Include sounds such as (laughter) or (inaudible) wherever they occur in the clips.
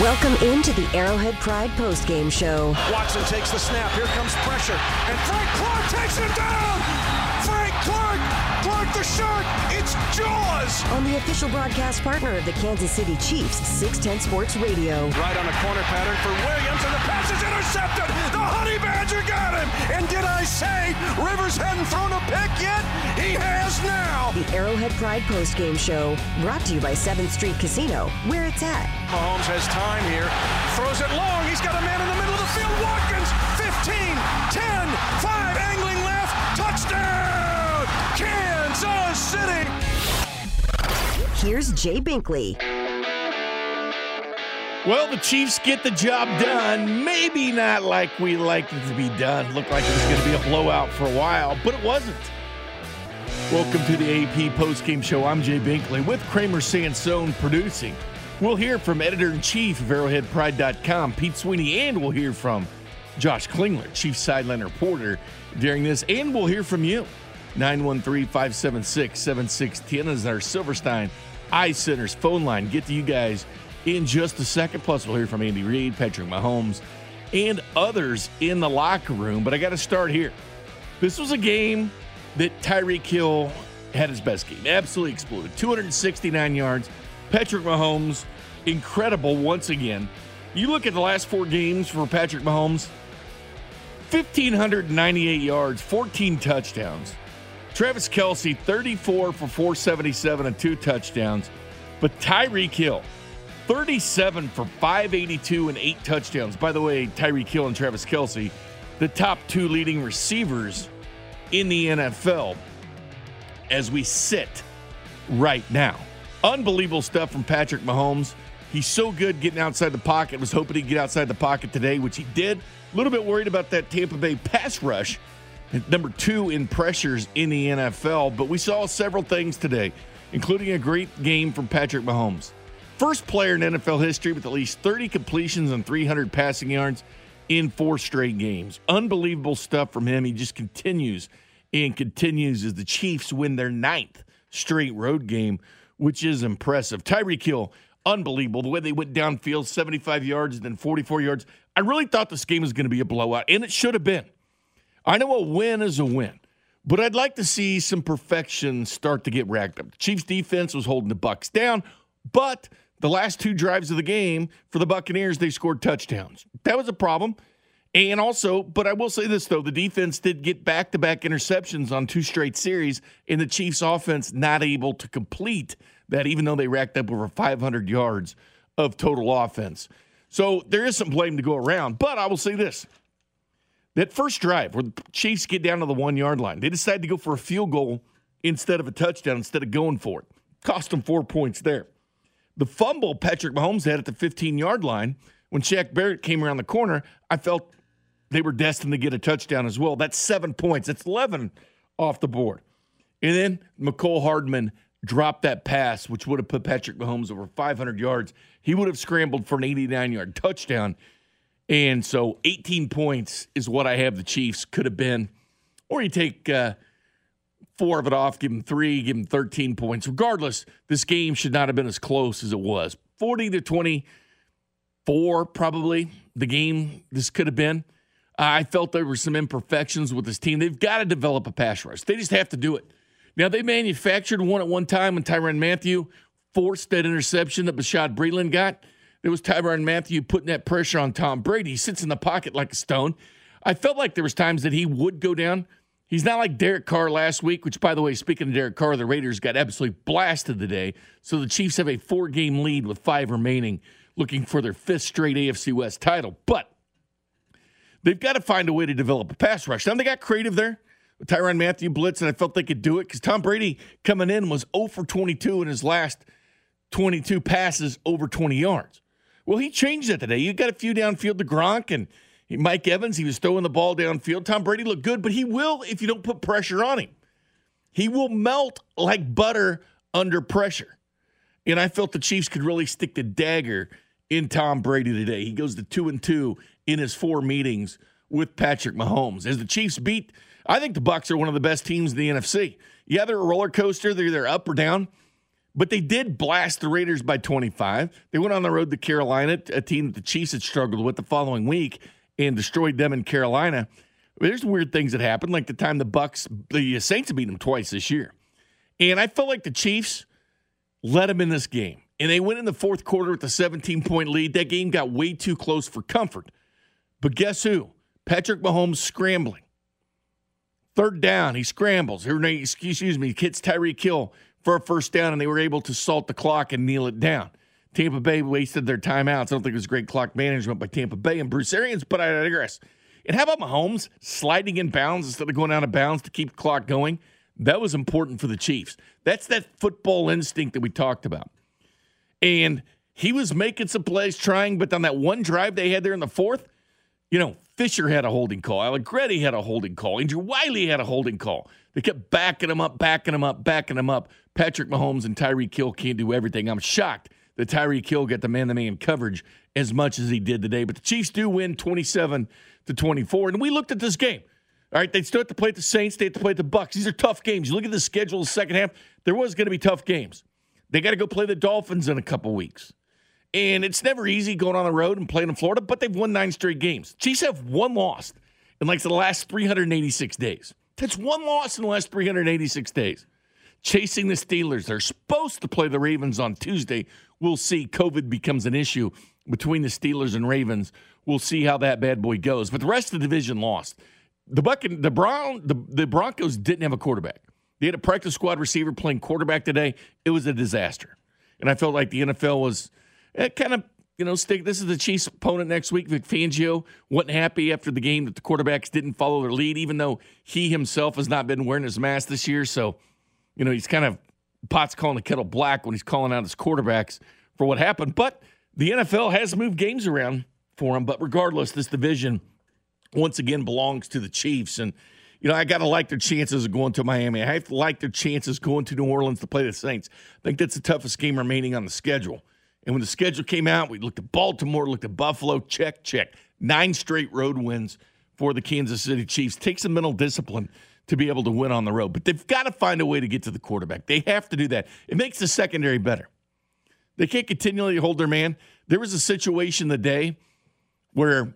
Welcome into the Arrowhead Pride postgame show. Watson takes the snap. Here comes pressure. And Frank Clark takes him down. Frank Clark. Clark the shark. It's Jaws. On the official broadcast partner of the Kansas City Chiefs, 610 Sports Radio. Right on the corner pattern for Williams, and the pass is intercepted. The Honey Badger got him. And did I say Rivers hadn't thrown a pick yet? He has now. The Arrowhead Pride postgame show, brought to you by 7th Street Casino, where it's at. Mahomes has time here. Throws it long. He's got a man in the middle of the field. Watkins, 15, 10, 5, angling left. Touchdown! Kansas City! Here's Jay Binkley. Well, the Chiefs get the job done. Maybe not like we liked it to be done. Looked like it was going to be a blowout for a while, but it wasn't. Welcome to the AP postgame show. I'm Jay Binkley with Kramer Sansone producing. We'll hear from editor in chief of ArrowheadPride.com, Pete Sweeney, and we'll hear from Josh Klingler, chief sideline reporter, during this. And we'll hear from you. 913 576 7610 is our Silverstein Eye Center's phone line. Get to you guys in just a second. Plus, we'll hear from Andy Reid, Patrick Mahomes, and others in the locker room. But I got to start here. This was a game that Tyreek Hill had his best game. Absolutely exploded. 269 yards. Patrick Mahomes, incredible once again. You look at the last four games for Patrick Mahomes 1,598 yards, 14 touchdowns. Travis Kelce, 34 for 477 and two touchdowns. But Tyreek Hill, 37 for 582 and eight touchdowns. By the way, Tyreek Hill and Travis Kelce, the top two leading receivers in the NFL as we sit right now. Unbelievable stuff from Patrick Mahomes. He's so good getting outside the pocket. Was hoping he'd get outside the pocket today, which he did. A little bit worried about that Tampa Bay pass rush, number two in pressures in the NFL. But we saw several things today, including a great game from Patrick Mahomes. First player in NFL history with at least 30 completions and 300 passing yards in four straight games. Unbelievable stuff from him. He just continues and continues as the Chiefs win their ninth straight road game, which is impressive. Tyreek Hill, unbelievable. The way they went downfield, 75 yards and then 44 yards. I really thought this game was going to be a blowout, and it should have been. I know a win is a win, but I'd like to see some perfection start to get racked up. The Chiefs defense was holding the Bucks down, but the last two drives of the game for the Buccaneers, they scored touchdowns. That was a problem. And also, but I will say this though, the defense did get back to back interceptions on two straight series, and the Chiefs offense not able to complete that, even though they racked up over 500 yards of total offense. So there is some blame to go around. But I will say this that first drive where the Chiefs get down to the one yard line, they decide to go for a field goal instead of a touchdown, instead of going for it. Cost them four points there. The fumble Patrick Mahomes had at the 15 yard line when Shaq Barrett came around the corner, I felt they were destined to get a touchdown as well. That's seven points. That's 11 off the board. And then Mecole Hardman dropped that pass, which would have put Patrick Mahomes over 500 yards. He would have scrambled for an 89 yard touchdown. And so 18 points is what I have the Chiefs could have been. Or you take uh, four of it off, give them three, give them 13 points. Regardless, this game should not have been as close as it was. 40 to 24, probably, the game this could have been. I felt there were some imperfections with this team. They've got to develop a pass rush. They just have to do it. Now, they manufactured one at one time when Tyrann Mathieu forced that interception that Bashaud Breeland got. There was Tyrann Mathieu putting that pressure on Tom Brady. He sits in the pocket like a stone. I felt like there was times that he would go down. He's not like Derek Carr last week, which, by the way, speaking of Derek Carr, the Raiders got absolutely blasted today. So the Chiefs have a four game lead with five remaining, looking for their fifth straight AFC West title. But they've got to find a way to develop a pass rush. Now, they got creative there. Tyrann Mathieu blitz, and I felt they could do it because Tom Brady coming in was 0 for 22 in his last 22 passes over 20 yards. Well, he changed that today. You got a few downfield to Gronk and Mike Evans. He was throwing the ball downfield. Tom Brady looked good, but he will if you don't put pressure on him. He will melt like butter under pressure. And I felt the Chiefs could really stick the dagger in Tom Brady today. He goes to two and two in his four meetings with Patrick Mahomes. As the Chiefs beat, I think the Bucks are one of the best teams in the NFC. Yeah, they're a roller coaster. They're either up or down. But they did blast the Raiders by 25. They went on the road to Carolina, a team that the Chiefs had struggled with the following week, and destroyed them in Carolina. There's weird things that happened, like the time the Bucks, the Saints beat them twice this year. And I felt like the Chiefs let them in this game. And they went in the fourth quarter with a 17 point lead. That game got way too close for comfort. But guess who? Patrick Mahomes scrambling. Third down, he scrambles. Excuse me, hits Tyree Hill for a first down, and they were able to salt the clock and kneel it down. Tampa Bay wasted their timeouts. I don't think it was great clock management by Tampa Bay and Bruce Arians, but I digress. And how about Mahomes sliding in bounds instead of going out of bounds to keep the clock going? That was important for the Chiefs. That's that football instinct that we talked about. And he was making some plays, trying, but on that one drive they had there in the fourth, you know, Fisher had a holding call. Allegretti had a holding call. Andrew Wylie had a holding call. They kept backing him up, backing him up, backing him up. Patrick Mahomes and Tyreek Hill can't do everything. I'm shocked that Tyreek Hill got the man-to-man coverage as much as he did today. But the Chiefs do win 27 to 24. And we looked at this game. All right, they still have to play at the Saints. They have to play at the Bucks. These are tough games. You look at the schedule the second half. There was going to be tough games. They got to go play the Dolphins in a couple weeks. And it's never easy going on the road and playing in Florida, but they've won nine straight games. Chiefs have one loss in like the last 386 days. That's one loss in the last 386 days. Chasing the Steelers. They're supposed to play the Ravens on Tuesday. We'll see. COVID becomes an issue between the Steelers and Ravens. We'll see how that bad boy goes. But the rest of the division lost. The Buck the Brown the, the Broncos didn't have a quarterback. They had a practice squad receiver playing quarterback today. It was a disaster. And I felt like the NFL was eh, kind of, you know, stick. This is the Chiefs' opponent next week. Vic Fangio wasn't happy after the game that the quarterbacks didn't follow their lead, even though he himself has not been wearing his mask this year. So, you know, he's kind of pots calling the kettle black when he's calling out his quarterbacks for what happened. But the NFL has moved games around for him. But regardless, this division once again belongs to the Chiefs. And you know, I got to like their chances of going to Miami. I have to like their chances going to New Orleans to play the Saints. I think that's the toughest game remaining on the schedule. And when the schedule came out, we looked at Baltimore, looked at Buffalo, check, check. Nine straight road wins for the Kansas City Chiefs. Take some mental discipline to be able to win on the road. But they've got to find a way to get to the quarterback. They have to do that. It makes the secondary better. They can't continually hold their man. There was a situation the day where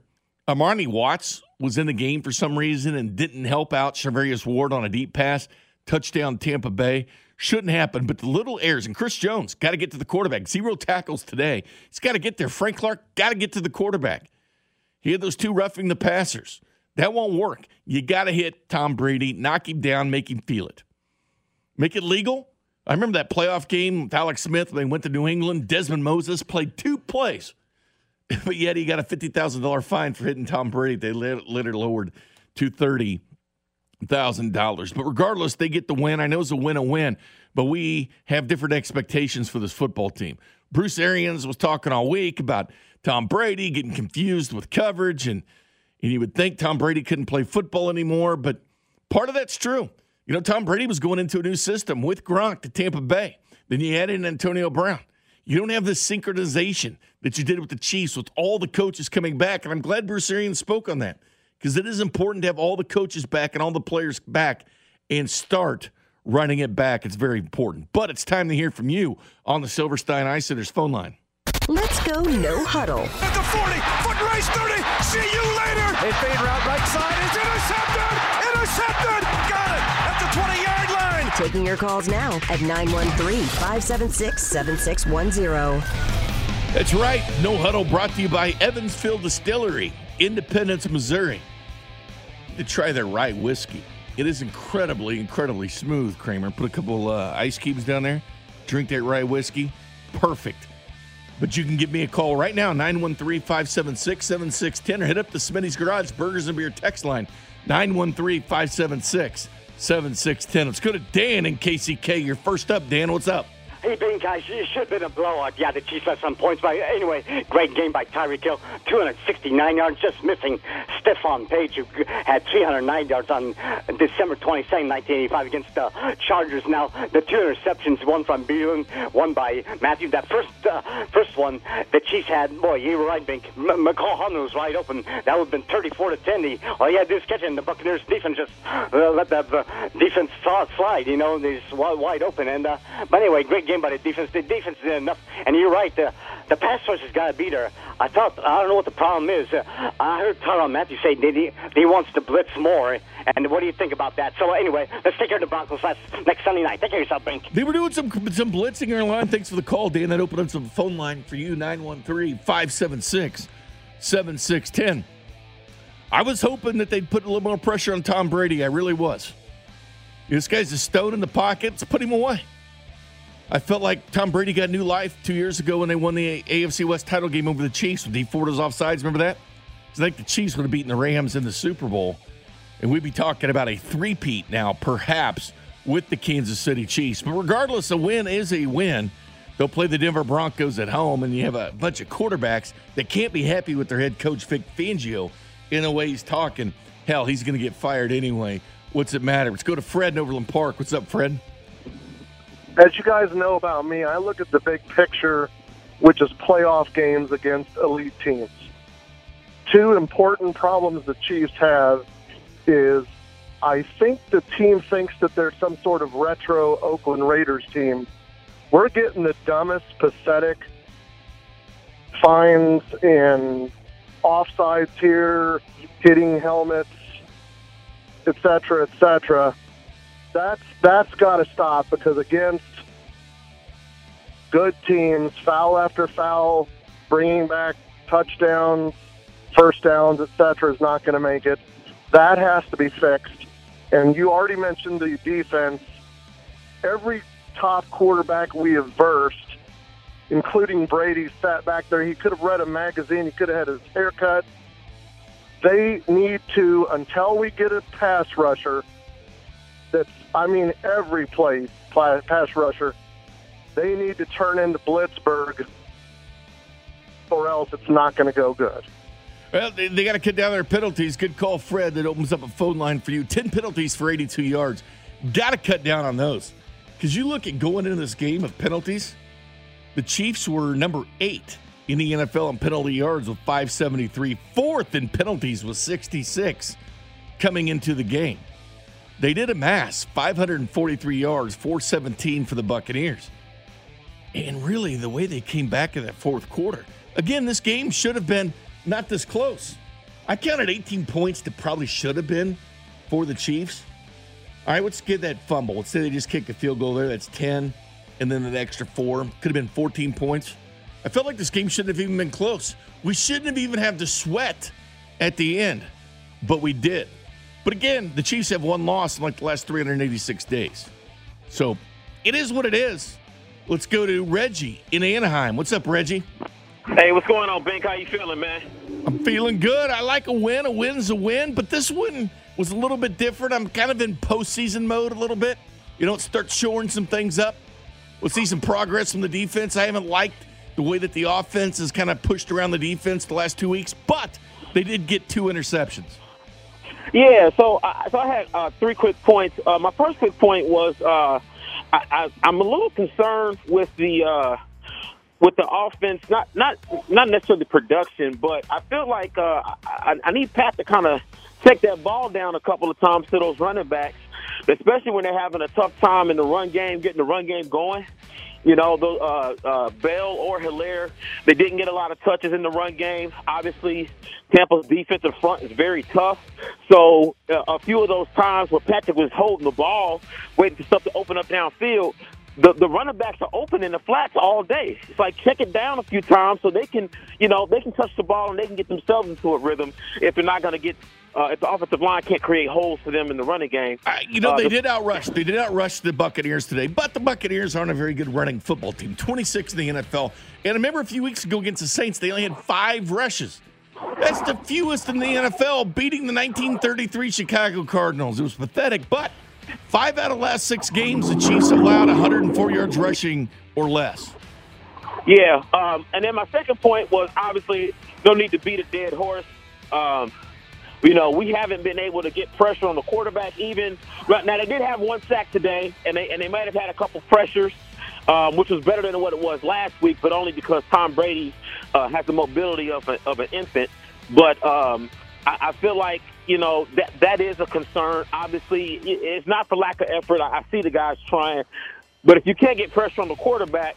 Armani Watts was in the game for some reason and didn't help out Charvarius Ward on a deep pass, touchdown Tampa Bay. Shouldn't happen, but the little errors, and Chris Jones got to get to the quarterback. Zero tackles today. He's got to get there. Frank Clark got to get to the quarterback. He had those two roughing the passers. That won't work. You got to hit Tom Brady, knock him down, make him feel it. Make it legal. I remember that playoff game with Alex Smith they went to New England. Desmond Moses played two plays (laughs) but yet he got a fifty thousand dollar fine for hitting Tom Brady. They later lowered to thirty thousand dollars. But regardless, they get the win. I know it's a win a win, but we have different expectations for this football team. Bruce Arians was talking all week about Tom Brady getting confused with coverage, and and you would think Tom Brady couldn't play football anymore, but part of that's true. You know, Tom Brady was going into a new system with Gronk to Tampa Bay. Then you add in Antonio Brown. You don't have the synchronization that you did with the Chiefs with all the coaches coming back. And I'm glad Bruce Arians spoke on that because it is important to have all the coaches back and all the players back and start running it back. It's very important. But it's time to hear from you on the Silverstein Eye Center's phone line. Let's go no huddle. At the 40, foot race 30. See you later. A fade route right side is intercepted. Intercepted. Got it at the 20 yard line. Taking your calls now at 913 576 7610. That's right. No Huddle brought to you by Evansville Distillery, Independence, Missouri. To try their rye whiskey. It is incredibly, incredibly smooth, Kramer. Put a couple uh, ice cubes down there. Drink that rye whiskey. Perfect. But you can give me a call right now, 913 576 7610, or hit up the Smitty's Garage Burgers and Beer text line, 913 576 7610. Let's go to Dan in KCK. You're first up, Dan. What's up? Hey, Ben, guys, it should have been a blowout. Yeah, the Chiefs had some points, but anyway, great game by Tyreek Hill. 269 yards, just missing Stephone Paige, who had 309 yards on December 22nd, 1985, against the Chargers. Now, the two interceptions, one from Bielan, one by Mathieu. That first uh, first one, the Chiefs had, boy, you were right, Bink. M- McCall Hunter was wide open. That would have been 34 to 10. He, all he had to do is catch it, and the Buccaneers defense just uh, let the uh, defense slide. You know, they're wide open. And uh, but anyway, great game by the defense. The defense did enough. And you're right. The the pass rush has got to be there. I thought I don't know what the problem is. Uh, I heard Tyrann Mathieu say he, he wants to blitz more. And what do you think about that? So anyway, let's take care of the Broncos next Sunday night. Take care of yourself, Bink. They were doing some some blitzing in our line. Thanks for the call, Dan. That opened up some phone line for you, 913-576-7610. I was hoping that they'd put a little more pressure on Tom Brady. I really was. This guy's a stone in the pocket. Let's put him away. I felt like Tom Brady got new life two years ago when they won the AFC West title game over the Chiefs with Dee Ford was offsides. Remember that? It's like the Chiefs would have beaten the Rams in the Super Bowl, and we'd be talking about a three-peat now, perhaps, with the Kansas City Chiefs. But regardless, a win is a win. They'll play the Denver Broncos at home, and you have a bunch of quarterbacks that can't be happy with their head coach, Vic Fangio, in the way he's talking. Hell, he's going to get fired anyway. What's it matter? Let's go to Fred in Overland Park. What's up, Fred? As you guys know about me, I look at the big picture, which is playoff games against elite teams. Two important problems the Chiefs have is I think the team thinks that they're some sort of retro Oakland Raiders team. We're getting the dumbest, pathetic fines and offsides here, hitting helmets, etc., etc that's that's got to stop because against good teams, foul after foul, bringing back touchdowns, first downs, etc., is not going to make it. That has to be fixed. And you already mentioned the defense. Every top quarterback we have versed, including Brady, sat back there. He could have read a magazine. He could have had his haircut. They need to, until we get a pass rusher that's I mean, every play pass rusher, they need to turn into Blitzburg, or else it's not going to go good. Well, they, they got to cut down their penalties. Good call, Fred. That opens up a phone line for you. 10 penalties for 82 yards. Got to cut down on those. Because you look at going into this game of penalties, the Chiefs were number eight in the NFL in penalty yards with 573. Fourth in penalties with 66 coming into the game. They did amass 543 yards, 417 for the Buccaneers. And really, the way they came back in that fourth quarter, again, this game should have been not this close. I counted 18 points that probably should have been for the Chiefs. All right, let's get that fumble. Let's say they just kick a field goal there. That's 10, and then an extra four. Could have been 14 points. I felt like this game shouldn't have even been close. We shouldn't have even had to sweat at the end, but we did. But again, the Chiefs have one loss in like the last 386 days. So it is what it is. Let's go to Reggie in Anaheim. What's up, Reggie? Hey, what's going on, Bink? How you feeling, man? I'm feeling good. I like a win. A win's a win, but this one was a little bit different. I'm kind of in postseason mode a little bit. You don't start shoring some things up. We'll see some progress from the defense. I haven't liked the way that the offense has kind of pushed around the defense the last two weeks, but they did get two interceptions. Yeah, so I, so I had uh, three quick points. Uh, my first quick point was uh, I, I'm a little concerned with the uh, with the offense, not not not necessarily production, but I feel like uh, I, I need Pat to kind of take that ball down a couple of times to those running backs, especially when they're having a tough time in the run game, getting the run game going. You know, the, uh, uh, Bell or Hilaire, they didn't get a lot of touches in the run game. Obviously, Tampa's defensive front is very tough. So uh, a few of those times where Patrick was holding the ball, waiting for stuff to open up downfield, the, the running backs are open in the flats all day. It's like check it down a few times so they can, you know, they can touch the ball and they can get themselves into a rhythm if they're not going to get uh, if the offensive line can't create holes for them in the running game. Uh, you know, uh, they the, did outrush. They did outrush the Buccaneers today, but the Buccaneers aren't a very good running football team. 26 in the NFL. And I remember a few weeks ago against the Saints, they only had five rushes. That's the fewest in the NFL, beating the 1933 Chicago Cardinals. It was pathetic, but five out of the last six games, the Chiefs allowed 104 yards rushing or less. Yeah, um, and then my second point was obviously no need to beat a dead horse. Um, You know, we haven't been able to get pressure on the quarterback even. Right Now they did have one sack today, and they and they might have had a couple pressures, um, which was better than what it was last week, but only because Tom Brady uh, has the mobility of, a, of an infant. But um, I, I feel like you know that that is a concern. Obviously, it's not for lack of effort. I, I see the guys trying, but if you can't get pressure on the quarterback,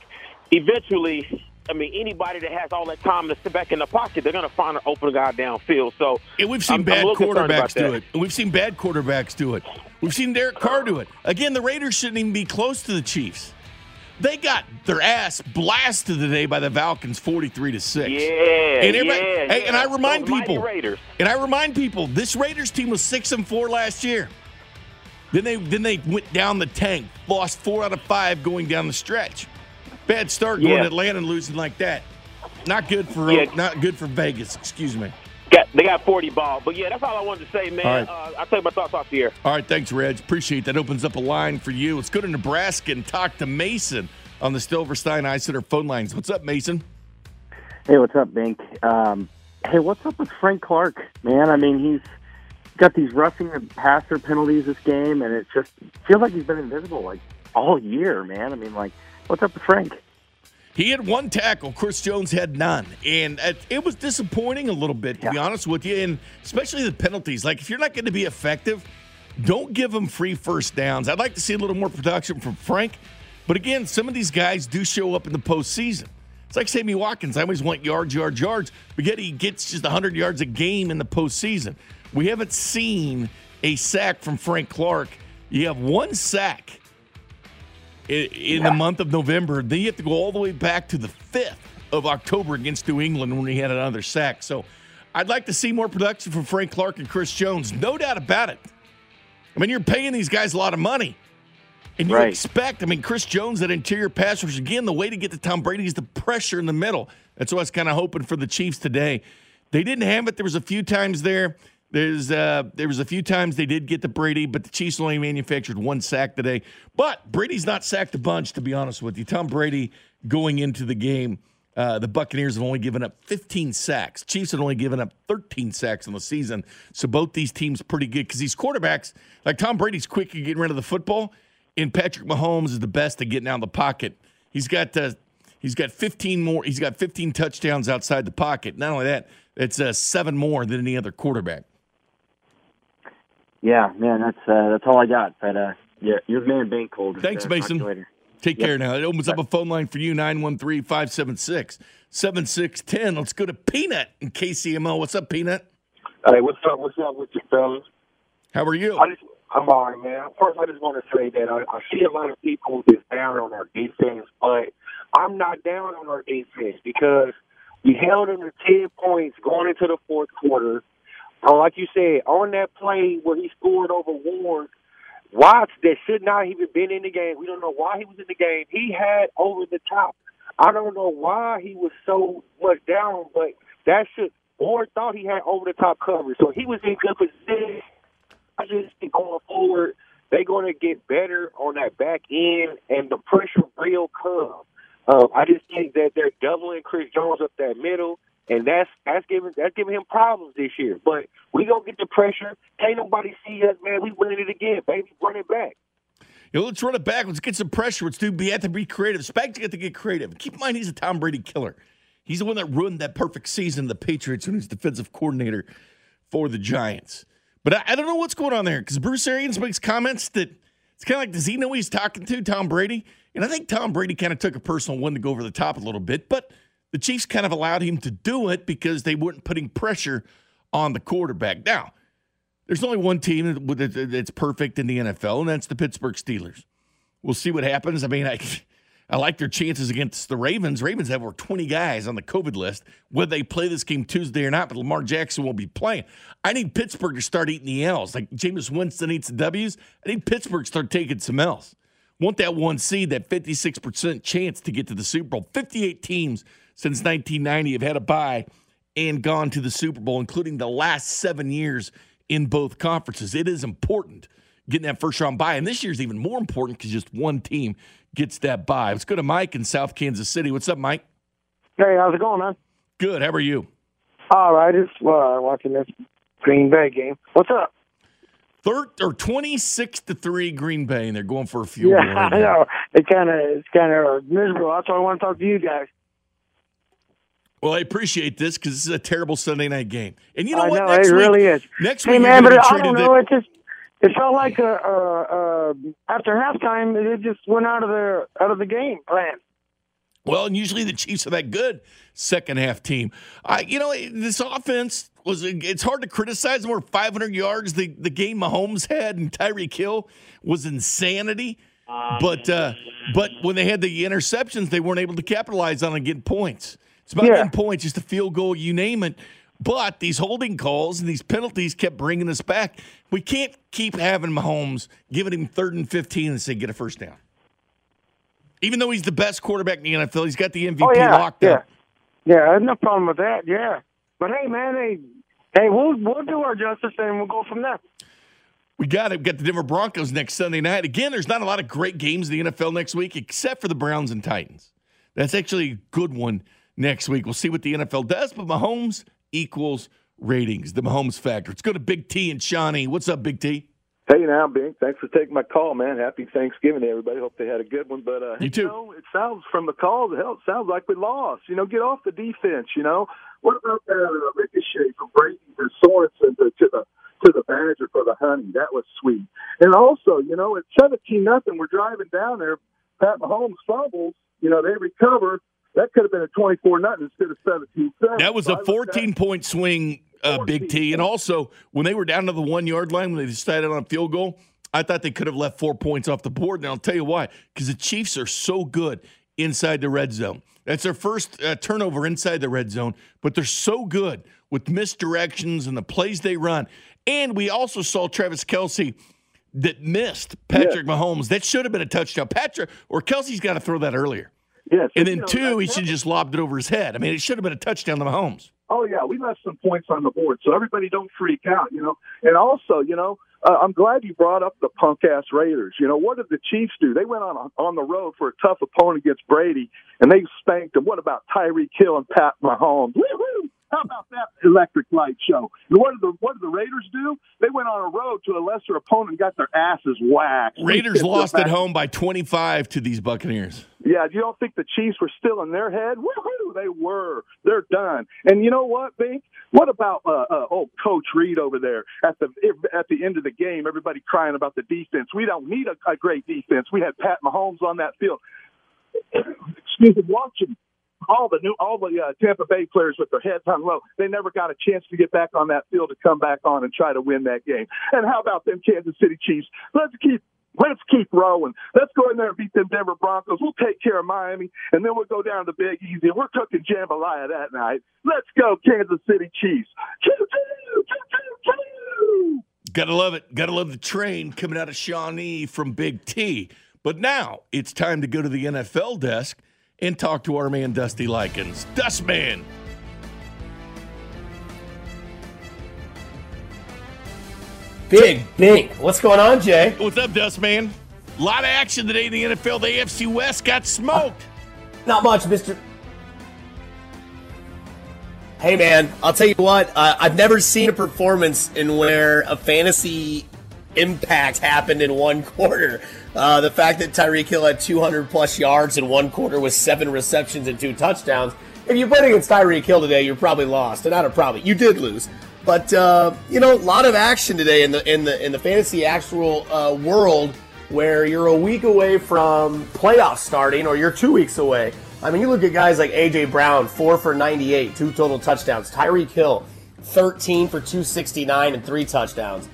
eventually I mean, anybody that has all that time to sit back in the pocket, they're going to find an open guy downfield. So, and we've seen I'm, bad I'm quarterbacks do that. it. And we've seen bad quarterbacks do it. We've seen Derek Carr do it. Again, the Raiders shouldn't even be close to the Chiefs. They got their ass blasted today by the Falcons, forty-three to six. Yeah, and yeah, hey, yeah. and I remind Those people, Raiders. and I remind people, this Raiders team was six and four last year. Then they then they went down the tank, lost four out of five going down the stretch. Bad start going Yeah. to Atlanta and losing like that. Not good for Yeah. not good for Vegas. Excuse me. Got, they got 40 ball. But yeah, that's all I wanted to say, man. All right. Uh, I'll tell you my thoughts off the air. All right, thanks, Reg. Appreciate that. Opens up a line for you. Let's go to Nebraska and talk to Mason on the Silverstein Eye Center phone lines. What's up, Mason? Hey, what's up, Bink? Um, hey, what's up with Frank Clark, man? I mean, he's got these rushing and passer penalties this game, and it just feels like he's been invisible like all year, man. I mean, like, what's up with Frank? He had one tackle. Chris Jones had none. And it, it was disappointing a little bit, to be honest with you. And especially the penalties. Like, if you're not going to be effective, don't give them free first downs. I'd like to see a little more production from Frank. But again, some of these guys do show up in the postseason. It's like Sammy Watkins. I always want yards, yards, yards. But yet he gets just 100 yards a game in the postseason. We haven't seen a sack from Frank Clark. You have one sack in, in the month of November. Then you have to go all the way back to the 5th of October against New England when he had another sack. So I'd like to see more production from Frank Clark and Chris Jones. No doubt about it. I mean, you're paying these guys a lot of money. And you Right. expect, I mean, Chris Jones, that interior pass rush, again, the way to get to Tom Brady is the pressure in the middle. That's what I was kind of hoping for the Chiefs today. They didn't have it. There was a few times there. There's uh, there was a few times they did get to Brady, but the Chiefs only manufactured one sack today. But Brady's not sacked a bunch, to be honest with you. Tom Brady going into the game, uh, the Buccaneers have only given up 15 sacks. Chiefs had only given up 13 sacks in the season. So both these teams pretty good because these quarterbacks, like Tom Brady's quick at getting rid of the football, and Patrick Mahomes is the best at getting out of the pocket. He's got uh, he's got 15 more. He's got 15 touchdowns outside the pocket. Not only that, it's uh, seven more than any other quarterback. Yeah, man, that's uh, that's all I got. But uh, yeah, you're the man, bank Cold. Thanks, Uh, Mason. you later. Take Yep. care now. It opens up a phone line for you 913 576 7610. Let's go to Peanut in KCMO. What's up, Peanut? Hey, what's up? What's up with you, fellas? How are you? I just, I'm all right, man. First, I just want to say that I, I see a lot of people is down on our defense, but I'm not down on our defense because we held them to 10 points going into the fourth quarter. Uh, like you said, on that play where he scored over Ward, Watts that should not even been in the game. We don't know why he was in the game. He had over the top. I don't know why he was so much down, but that should Ward thought he had over the top coverage, so he was in good position. I just think going forward, they're going to get better on that back end, and the pressure will come. Uh, I just think that they're doubling Chris Jones up that middle, and that's that's giving that's giving him problems this year. But we gonna get the pressure. Ain't nobody see us, man. We winning it again, baby. Run it back. Know, let's run it back. Let's get some pressure. Let's do. We have to be creative. Spags got to get creative. Keep in mind, he's a Tom Brady killer. He's the one that ruined that perfect season, of the Patriots, when he's defensive coordinator for the Giants. But I, I don't know what's going on there because Bruce Arians makes comments that it's kind of like, does he know he's talking to, Tom Brady? And I think Tom Brady kind of took a personal one to go over the top a little bit, but the Chiefs kind of allowed him to do it because they weren't putting pressure on the quarterback. Now, there's only one team that- that- that's perfect in the NFL, and that's the Pittsburgh Steelers. We'll see what happens. I mean, I, (laughs) I like their chances against the Ravens. Ravens have over 20 guys on the COVID list, whether they play this game Tuesday or not, but Lamar Jackson won't be playing. I need Pittsburgh to start eating the L's. Like Jameis Winston eats the W's. I need Pittsburgh to start taking some L's. Want that one seed, that 56% chance to get to the Super Bowl. 58 teams since 1990 have had a bye and gone to the Super Bowl, including the last seven years in both conferences. It is important getting that first round bye. And this year's even more important because just one team gets that bye. Let's go to Mike in South Kansas City. What's up, Mike? Hey, how's it going, man? Good. How are you? All right, it's uh, watching this Green Bay game. What's up? Third or twenty six to three Green Bay, and they're going for a field Yeah, right (laughs) I know. It kind of it's kind of miserable. That's why I want to talk to you guys. Well, I appreciate this because this is a terrible Sunday night game, and you know I what? know next it week, really is. Next Hey week, man, but I don't that- know. It just it felt like uh, uh, uh, after halftime it just went out of the out of the game plan. Well, and usually the Chiefs are that good second half team. I, you know, this offense was. It's hard to criticize them. We're 500 yards. The the game Mahomes had and Tyreek Hill was insanity. But uh, but when they had the interceptions, they weren't able to capitalize on and get points. It's about Yeah. getting points, just a field goal, you name it. But these holding calls and these penalties kept bringing us back. We can't keep having Mahomes giving him third and 15 and say get a first down. Even though he's the best quarterback in the NFL, he's got the MVP Oh yeah, locked yeah, up. yeah. I have no problem with that. Yeah, but hey man, hey, hey, we'll we'll do our justice and we'll go from there. We got it. We got the Denver Broncos next Sunday night. Again, there's not a lot of great games in the NFL next week, except for the Browns and Titans. That's actually a good one next week. We'll see what the NFL does, but Mahomes equals ratings, the Mahomes factor. Let's go to Big T and Shawnee. What's up, Big T? Hey now, Bink. Thanks for taking my call, man. Happy Thanksgiving to everybody. Hope they had a good one. But uh, You too. know, it sounds from the call, hell, it sounds like we lost. You know, get off the defense. You know, what about that uh, ricochet from Brady to Sorensen to, to the to the Badger for the honey? That was sweet. And also, you know, at seventeen nothing, we're driving down there. Pat Mahomes fumbles. You know, they recover. That could have been a twenty-four nothing instead of seventeen seven. That was So a I looked at- 14 point swing, uh, Big T. And also, when they were down to the one yard line, when they decided on a field goal, I thought they could have left four points off the board. And I'll tell you why because the Chiefs are so good inside the red zone. That's their first uh, turnover inside the red zone, but they're so good with misdirections and the plays they run. And we also saw Travis Kelce that missed Patrick Mahomes. That should have been a touchdown. Patrick or Kelce's got to throw that earlier. Yes. And you then know, two, he should have just lobbed it over his head. I mean, it should have been a touchdown to Mahomes. Oh yeah, we left some points on the board, so everybody don't freak out, you know. And also, you know, uh, I'm glad you brought up the punk ass Raiders. You know, what did the Chiefs do? They went on a, on the road for a tough opponent against Brady, and they spanked them. What about Tyree Hill and Pat Mahomes? Woo-hoo! How about that electric light show? And what did the what did the Raiders do? They went on a road to a lesser opponent and got their asses whacked. Raiders lost at home by 25 to these Buccaneers. yeah, do you don't think the Chiefs were still in their head? Woohoo! They were. They're done. And you know what, Bink? What about uh, uh, oh Coach Reid over there at the at the end of the game? Everybody crying about the defense. We don't need a, a great defense. We had Pat Mahomes on that field. (coughs) Excuse me, watching all the new all the uh, Tampa Bay players with their heads hung low. They never got a chance to get back on that field to come back on and try to win that game. And how about them Kansas City Chiefs? Let's keep Let's keep rolling. Let's go in there and beat them Denver Broncos. We'll take care of Miami, and then we'll go down to Big Easy. And we're cooking jambalaya that night. Let's go, Kansas City Chiefs. Gotta love it. Gotta love the train coming out of Shawnee from Big T. But now it's time to go to the NFL desk and talk to our man Dusty Likens. Dustman. Big Bink. What's going on, Jay? What's up, Dustman? A lot of action today in the NFL. The AFC West got smoked. Not much, Mister. Hey, man. I'll tell you what. Uh, I've never seen a performance in where a fantasy impact happened in one quarter. Uh, the fact that Tyreek Hill had 200 plus yards in one quarter with seven receptions and two touchdowns. If you played against Tyreek Hill today, you're probably lost. And not a probably. You did lose. But uh, you know, a lot of action today in the in the in the fantasy actual uh, world, where you're a week away from playoffs starting, or you're two weeks away. I mean, you look at guys like AJ Brown, four for 98, two total touchdowns. Tyreek Hill, 13 for 269 and three touchdowns.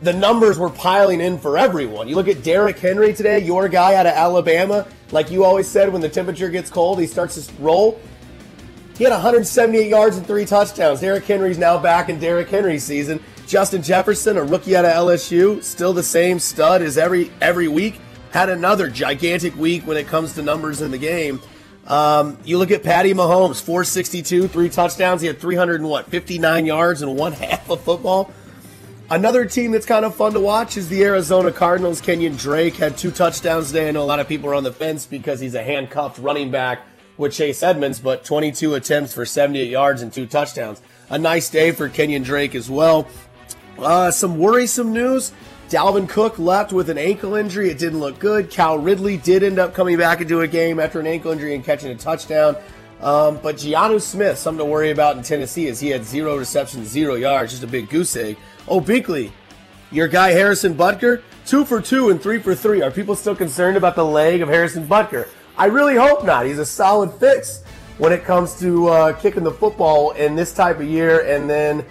The numbers were piling in for everyone. You look at Derrick Henry today, your guy out of Alabama. Like you always said, when the temperature gets cold, he starts to roll. He had 178 yards and three touchdowns. Derrick Henry's now back in Derrick Henry season. Justin Jefferson, a rookie out of LSU, still the same stud as every every week. Had another gigantic week when it comes to numbers in the game. Um, you look at Patty Mahomes, 462, three touchdowns. He had 300 and what, 59 yards in one half of football. Another team that's kind of fun to watch is the Arizona Cardinals. Kenyan Drake had two touchdowns today. I know a lot of people are on the fence because he's a handcuffed running back with Chase Edmonds, but 22 attempts for 78 yards and two touchdowns. A nice day for Kenyan Drake as well. Uh, some worrisome news. Dalvin Cook left with an ankle injury. It didn't look good. Cal Ridley did end up coming back into a game after an ankle injury and catching a touchdown. Um, but Jonnu Smith, something to worry about in Tennessee, is he had zero receptions, zero yards, just a big goose egg. Oh, Binkley, your guy Harrison Butker, two for two and three for three. Are people still concerned about the leg of Harrison Butker? I really hope not. He's a solid fix when it comes to uh, kicking the football in this type of year. And then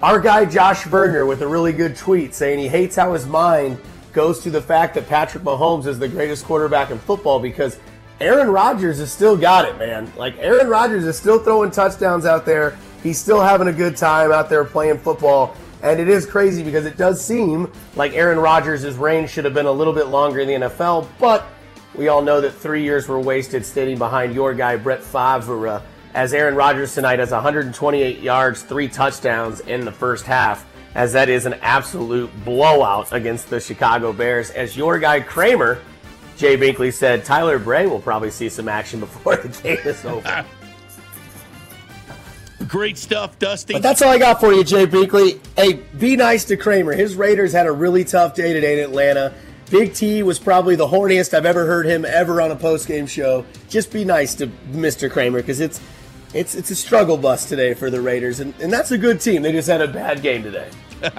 our guy Josh Berger with a really good tweet saying he hates how his mind goes to the fact that Patrick Mahomes is the greatest quarterback in football because Aaron Rodgers has still got it, man. Like Aaron Rodgers is still throwing touchdowns out there. He's still having a good time out there playing football. And it is crazy because it does seem like Aaron Rodgers' reign should have been a little bit longer in the NFL, but we all know that three years were wasted standing behind your guy, Brett Favre, as Aaron Rodgers tonight has 128 yards, three touchdowns in the first half, as that is an absolute blowout against the Chicago Bears. As your guy, Kramer, Jay Binkley said Tyler Bray will probably see some action before (laughs) the game is over. (laughs) Great stuff, Dusty. But that's all I got for you, Jay Binkley. Hey, be nice to Kramer. His Raiders had a really tough day today in Atlanta. Big T was probably the horniest I've ever heard him ever on a post-game show. Just be nice to Mr. Kramer because it's it's it's a struggle bus today for the Raiders, and, and that's a good team. They just had a bad game today. (laughs)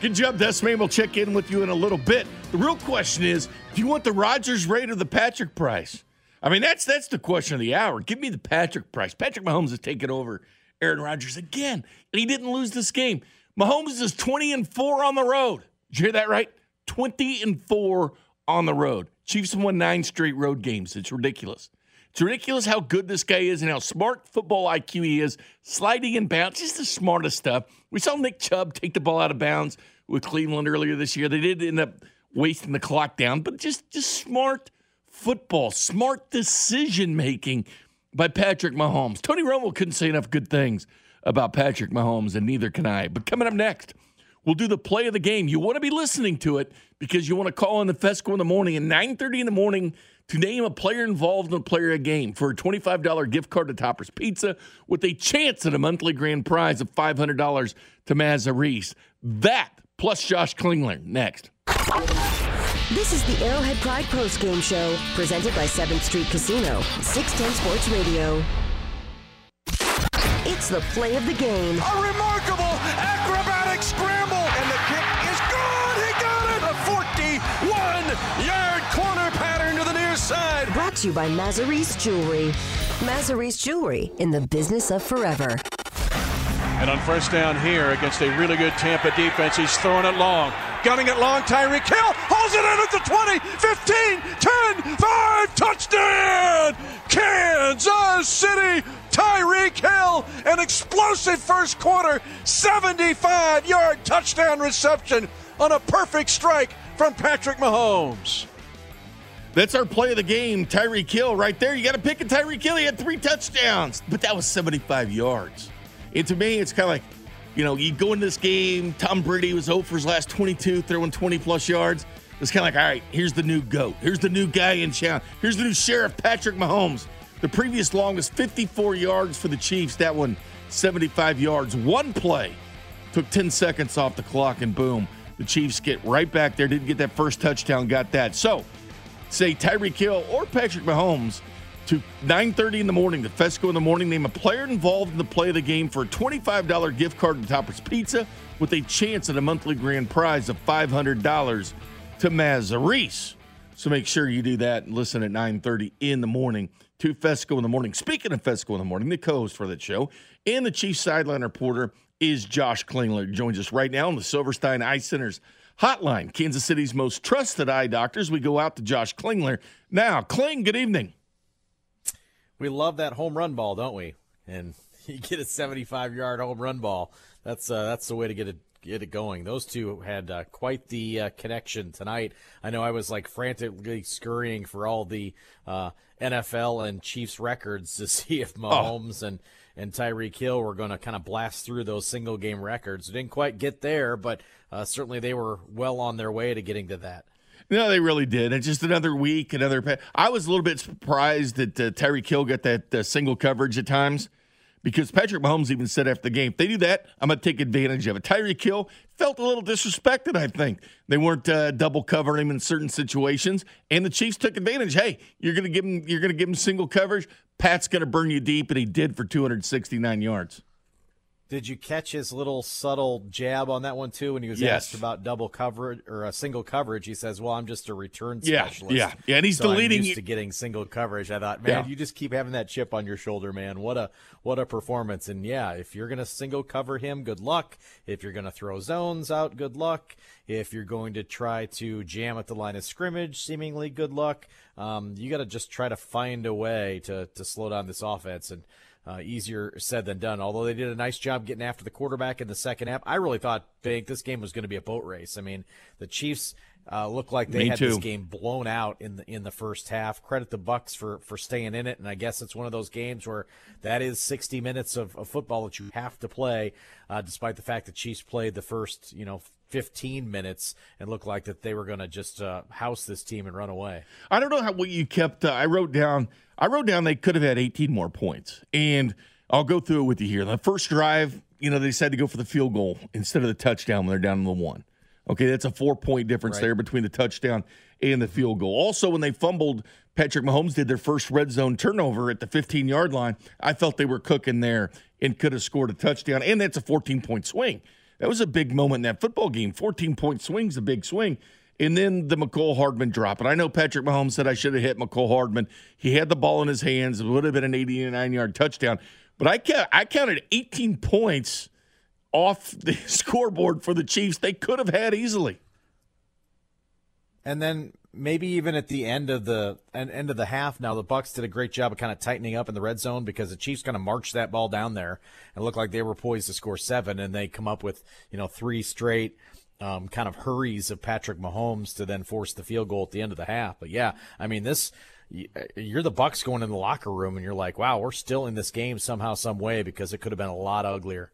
Good job, Desmane. We'll check in with you in a little bit. The real question is, do you want the Rodgers rate or the Patrick price? I mean, that's that's the question of the hour. Give me the Patrick price. Patrick Mahomes has taken over Aaron Rodgers again, and he didn't lose this game. Mahomes is 20 and 4 on the road. Did you hear that right? 20 and 4 on the road. Chiefs won nine straight road games. It's ridiculous. It's ridiculous how good this guy is and how smart football IQ he is, sliding in bounds, just the smartest stuff. We saw Nick Chubb take the ball out of bounds with Cleveland earlier this year. They did end up wasting the clock down, but just just smart football, smart decision making by Patrick Mahomes. Tony Romo couldn't say enough good things about Patrick Mahomes, and neither can I. But coming up next, we'll do the play of the game. You want to be listening to it because you want to call in the Fesco in the morning at 9.30 in the morning to name a player involved in a player a game for a $25 gift card to Topper's Pizza with a chance at a monthly grand prize of $500 to Mazarese. That plus Josh Klingler next. This is the Arrowhead Pride Post Game Show, presented by 7th Street Casino, 610 Sports Radio. It's the play of the game. A remarkable acrobatic scramble, and the kick is good. He got it. A 41-yard corner pattern to the near side. Brought to you by Mazarese Jewelry. Mazarese Jewelry, in the business of forever. And on first down here against a really good Tampa defense, he's throwing it long. Gunning it long, Tyreek Hill oh, holds it in at the 20, 15, 10, 5, touchdown! Kansas City, Tyreek Hill, an explosive first quarter, 75 yard touchdown reception on a perfect strike from Patrick Mahomes. That's our play of the game, Tyreek Hill, right there. You got to pick a Tyreek Hill. He had three touchdowns, but that was 75 yards. And to me, it's kind of like, you know, you go into this game, Tom Brady was 0 for his last 22, throwing 20 plus yards. It's kind of like, all right, here's the new GOAT. Here's the new guy in town. Here's the new sheriff, Patrick Mahomes. The previous longest 54 yards for the Chiefs. That one, 75 yards. One play took 10 seconds off the clock, and boom, the Chiefs get right back there. Didn't get that first touchdown, got that. So, say Tyreek Hill or Patrick Mahomes to 9.30 in the morning, the Fesco in the morning. Name a player involved in the play of the game for a $25 gift card to Topper's Pizza with a chance at a monthly grand prize of $500 to Mazarese. So make sure you do that and listen at 9.30 in the morning to Fesco in the morning. Speaking of Fesco in the morning, the co-host for that show and the chief sideline reporter is Josh Klingler. Joins us right now on the Silverstein Eye Center's hotline, Kansas City's most trusted eye doctors. We go out to Josh Klingler. Now, Kling, good evening. We love that home run ball, don't we? And (laughs) you get a 75 yard home run ball. That's uh, that's the way to get it get it going. Those two had uh, quite the uh, connection tonight. I know I was like frantically scurrying for all the uh, NFL and Chiefs records to (laughs) see if Mahomes oh. and and Tyreek Hill were going to kind of blast through those single game records. Didn't quite get there, but uh, certainly they were well on their way to getting to that. No, they really did. It's just another week, another. Pa- I was a little bit surprised that uh, Tyreek Hill got that uh, single coverage at times because Patrick Mahomes even said after the game, if they do that, I'm going to take advantage of it. Tyreek Hill felt a little disrespected, I think. They weren't uh, double covering him in certain situations, and the Chiefs took advantage. Hey, you're going to give him you're going to give him single coverage. Pat's going to burn you deep, and he did for 269 yards. Did you catch his little subtle jab on that one too? When he was Yes. asked about double coverage or a single coverage, he says, "Well, I'm just a return Yeah, specialist." yeah, yeah, and he's so I'm deleting used to getting single coverage. I thought, man, Yeah. you just keep having that chip on your shoulder, man. What a what a performance! And yeah, if you're gonna single cover him, good luck. If you're gonna throw zones out, good luck. If you're going to try to jam at the line of scrimmage, seemingly good luck. Um, you got to just try to find a way to to slow down this offense and. Uh, easier said than done. Although they did a nice job getting after the quarterback in the second half, I really thought Big this game was going to be a boat race. I mean, the Chiefs uh, looked like they Me had too. this game blown out in the in the first half. Credit the Bucks for for staying in it, and I guess it's one of those games where that is 60 minutes of, of football that you have to play, uh, despite the fact that Chiefs played the first you know 15 minutes and looked like that they were going to just uh, house this team and run away. I don't know how what you kept. Uh, I wrote down. I wrote down they could have had 18 more points, and I'll go through it with you here. The first drive, you know, they decided to go for the field goal instead of the touchdown when they're down to the one. Okay, that's a four point difference Right. there between the touchdown and the field goal. Also, when they fumbled, Patrick Mahomes did their first red zone turnover at the 15 yard line. I felt they were cooking there and could have scored a touchdown, and that's a 14 point swing. That was a big moment in that football game. 14 point swing's a big swing. And then the Mecole Hardman drop. And I know Patrick Mahomes said I should have hit Mecole Hardman. He had the ball in his hands. It would have been an 89 yard touchdown. But I, ca- I counted 18 points off the (laughs) scoreboard for the Chiefs. They could have had easily. And then maybe even at the end of the en- end of the half, now the Bucks did a great job of kind of tightening up in the red zone because the Chiefs kind of marched that ball down there and looked like they were poised to score seven, and they come up with you know three straight um, kind of hurries of Patrick Mahomes to then force the field goal at the end of the half. But yeah, I mean this. You're the Bucks going in the locker room, and you're like, "Wow, we're still in this game somehow, some way," because it could have been a lot uglier.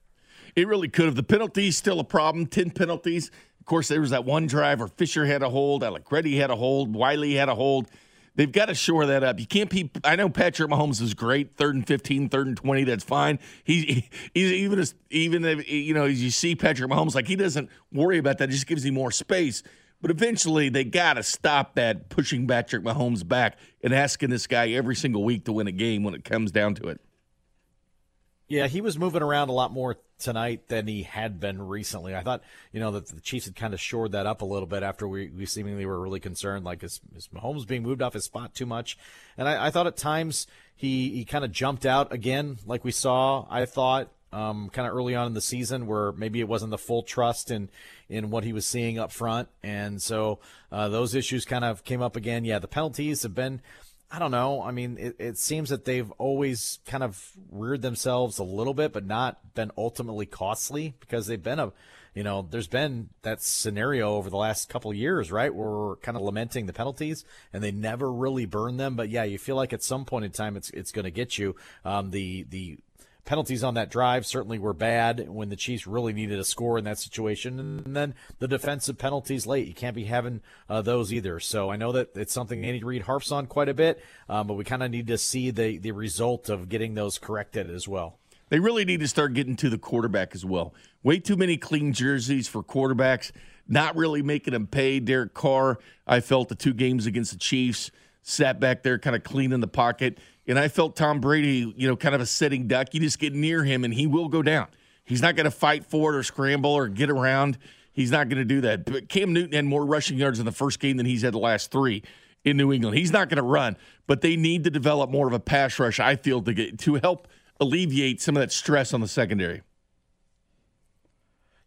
It really could have. The penalties still a problem. Ten penalties. Course, there was that one drive where Fisher had a hold, Allegretti had a hold, Wylie had a hold. They've got to shore that up. You can't be. I know Patrick Mahomes is great. Third and 15, third and twenty. That's fine. He's he's even as even if you know as you see Patrick Mahomes, like he doesn't worry about that. It just gives him more space. But eventually, they got to stop that pushing Patrick Mahomes back and asking this guy every single week to win a game when it comes down to it. Yeah, he was moving around a lot more tonight than he had been recently. I thought, you know, that the Chiefs had kind of shored that up a little bit after we, we seemingly were really concerned, like is, is Mahomes being moved off his spot too much? And I, I thought at times he, he kind of jumped out again, like we saw, I thought, um, kind of early on in the season where maybe it wasn't the full trust in, in what he was seeing up front. And so uh, those issues kind of came up again. Yeah, the penalties have been I don't know. I mean, it, it seems that they've always kind of reared themselves a little bit, but not been ultimately costly because they've been a, you know, there's been that scenario over the last couple years, right, where we're kind of lamenting the penalties and they never really burn them. But yeah, you feel like at some point in time it's it's going to get you. Um, the the penalties on that drive certainly were bad when the Chiefs really needed a score in that situation. And then the defensive penalties late. You can't be having uh, those either. So I know that it's something Andy Reid harps on quite a bit, um, but we kind of need to see the, the result of getting those corrected as well. They really need to start getting to the quarterback as well. Way too many clean jerseys for quarterbacks, not really making them pay. Derek Carr, I felt the two games against the Chiefs, sat back there kind of clean in the pocket. And I felt Tom Brady, you know, kind of a sitting duck. You just get near him and he will go down. He's not going to fight for it or scramble or get around. He's not going to do that. But Cam Newton had more rushing yards in the first game than he's had the last three in New England. He's not going to run, but they need to develop more of a pass rush, I feel, to get to help alleviate some of that stress on the secondary.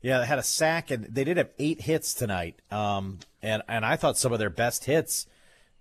Yeah, they had a sack, and they did have eight hits tonight. Um, and and I thought some of their best hits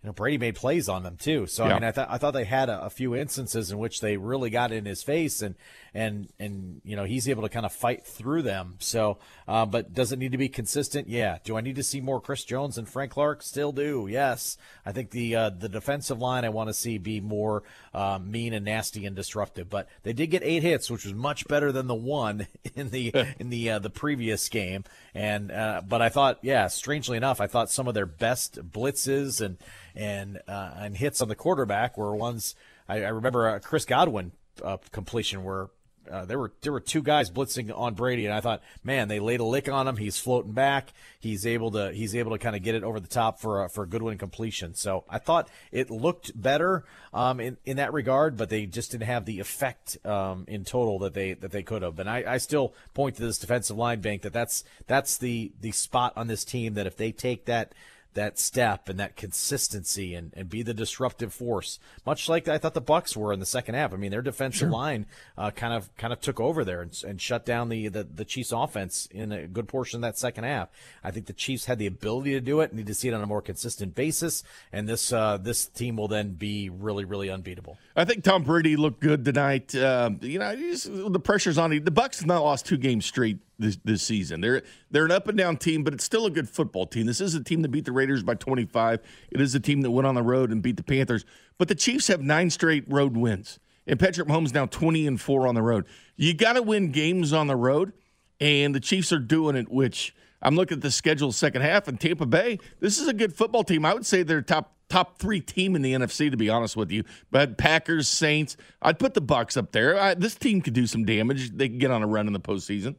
you know, Brady made plays on them too. So Yeah. I mean, I thought I thought they had a, a few instances in which they really got in his face, and and and you know he's able to kind of fight through them. So, uh, but does it need to be consistent? Yeah. Do I need to see more Chris Jones and Frank Clark? Still do. Yes. I think the uh, the defensive line I want to see be more uh, mean and nasty and disruptive. But they did get eight hits, which was much better than the one (laughs) in the in the uh, the previous game. And uh, but I thought, yeah, strangely enough, I thought some of their best blitzes and and uh, and hits on the quarterback were ones I, I remember a Chris Godwin uh, completion where. Uh, there were there were two guys blitzing on Brady, and I thought, man, they laid a lick on him. He's floating back. He's able to he's able to kind of get it over the top for a, for a good one completion. So I thought it looked better um, in in that regard, but they just didn't have the effect um, in total that they that they could have. And I, I still point to this defensive line bank that that's that's the the spot on this team that if they take that that step and that consistency and, and be the disruptive force, much like I thought the Bucks were in the second half. I mean, their defensive line uh, kind of kind of took over there and, and shut down the, the the Chiefs' offense in a good portion of that second half. I think the Chiefs had the ability to do it. Need to see it on a more consistent basis, and this uh, this team will then be really really unbeatable. I think Tom Brady looked good tonight. Uh, you know, he's, the pressure's on him. The Bucks have not lost two games straight this, this season. They're they're an up and down team, but it's still a good football team. This is a team that beat the Raiders by 25. It is a team that went on the road and beat the Panthers. But the Chiefs have nine straight road wins, and Patrick Mahomes now 20 and four on the road. You got to win games on the road, and the Chiefs are doing it. Which I'm looking at the schedule second half, and Tampa Bay. This is a good football team. I would say they're top top three team in the NFC, to be honest with you. But Packers, Saints, I'd put the Bucks up there. I, this team could do some damage. They can get on a run in the postseason.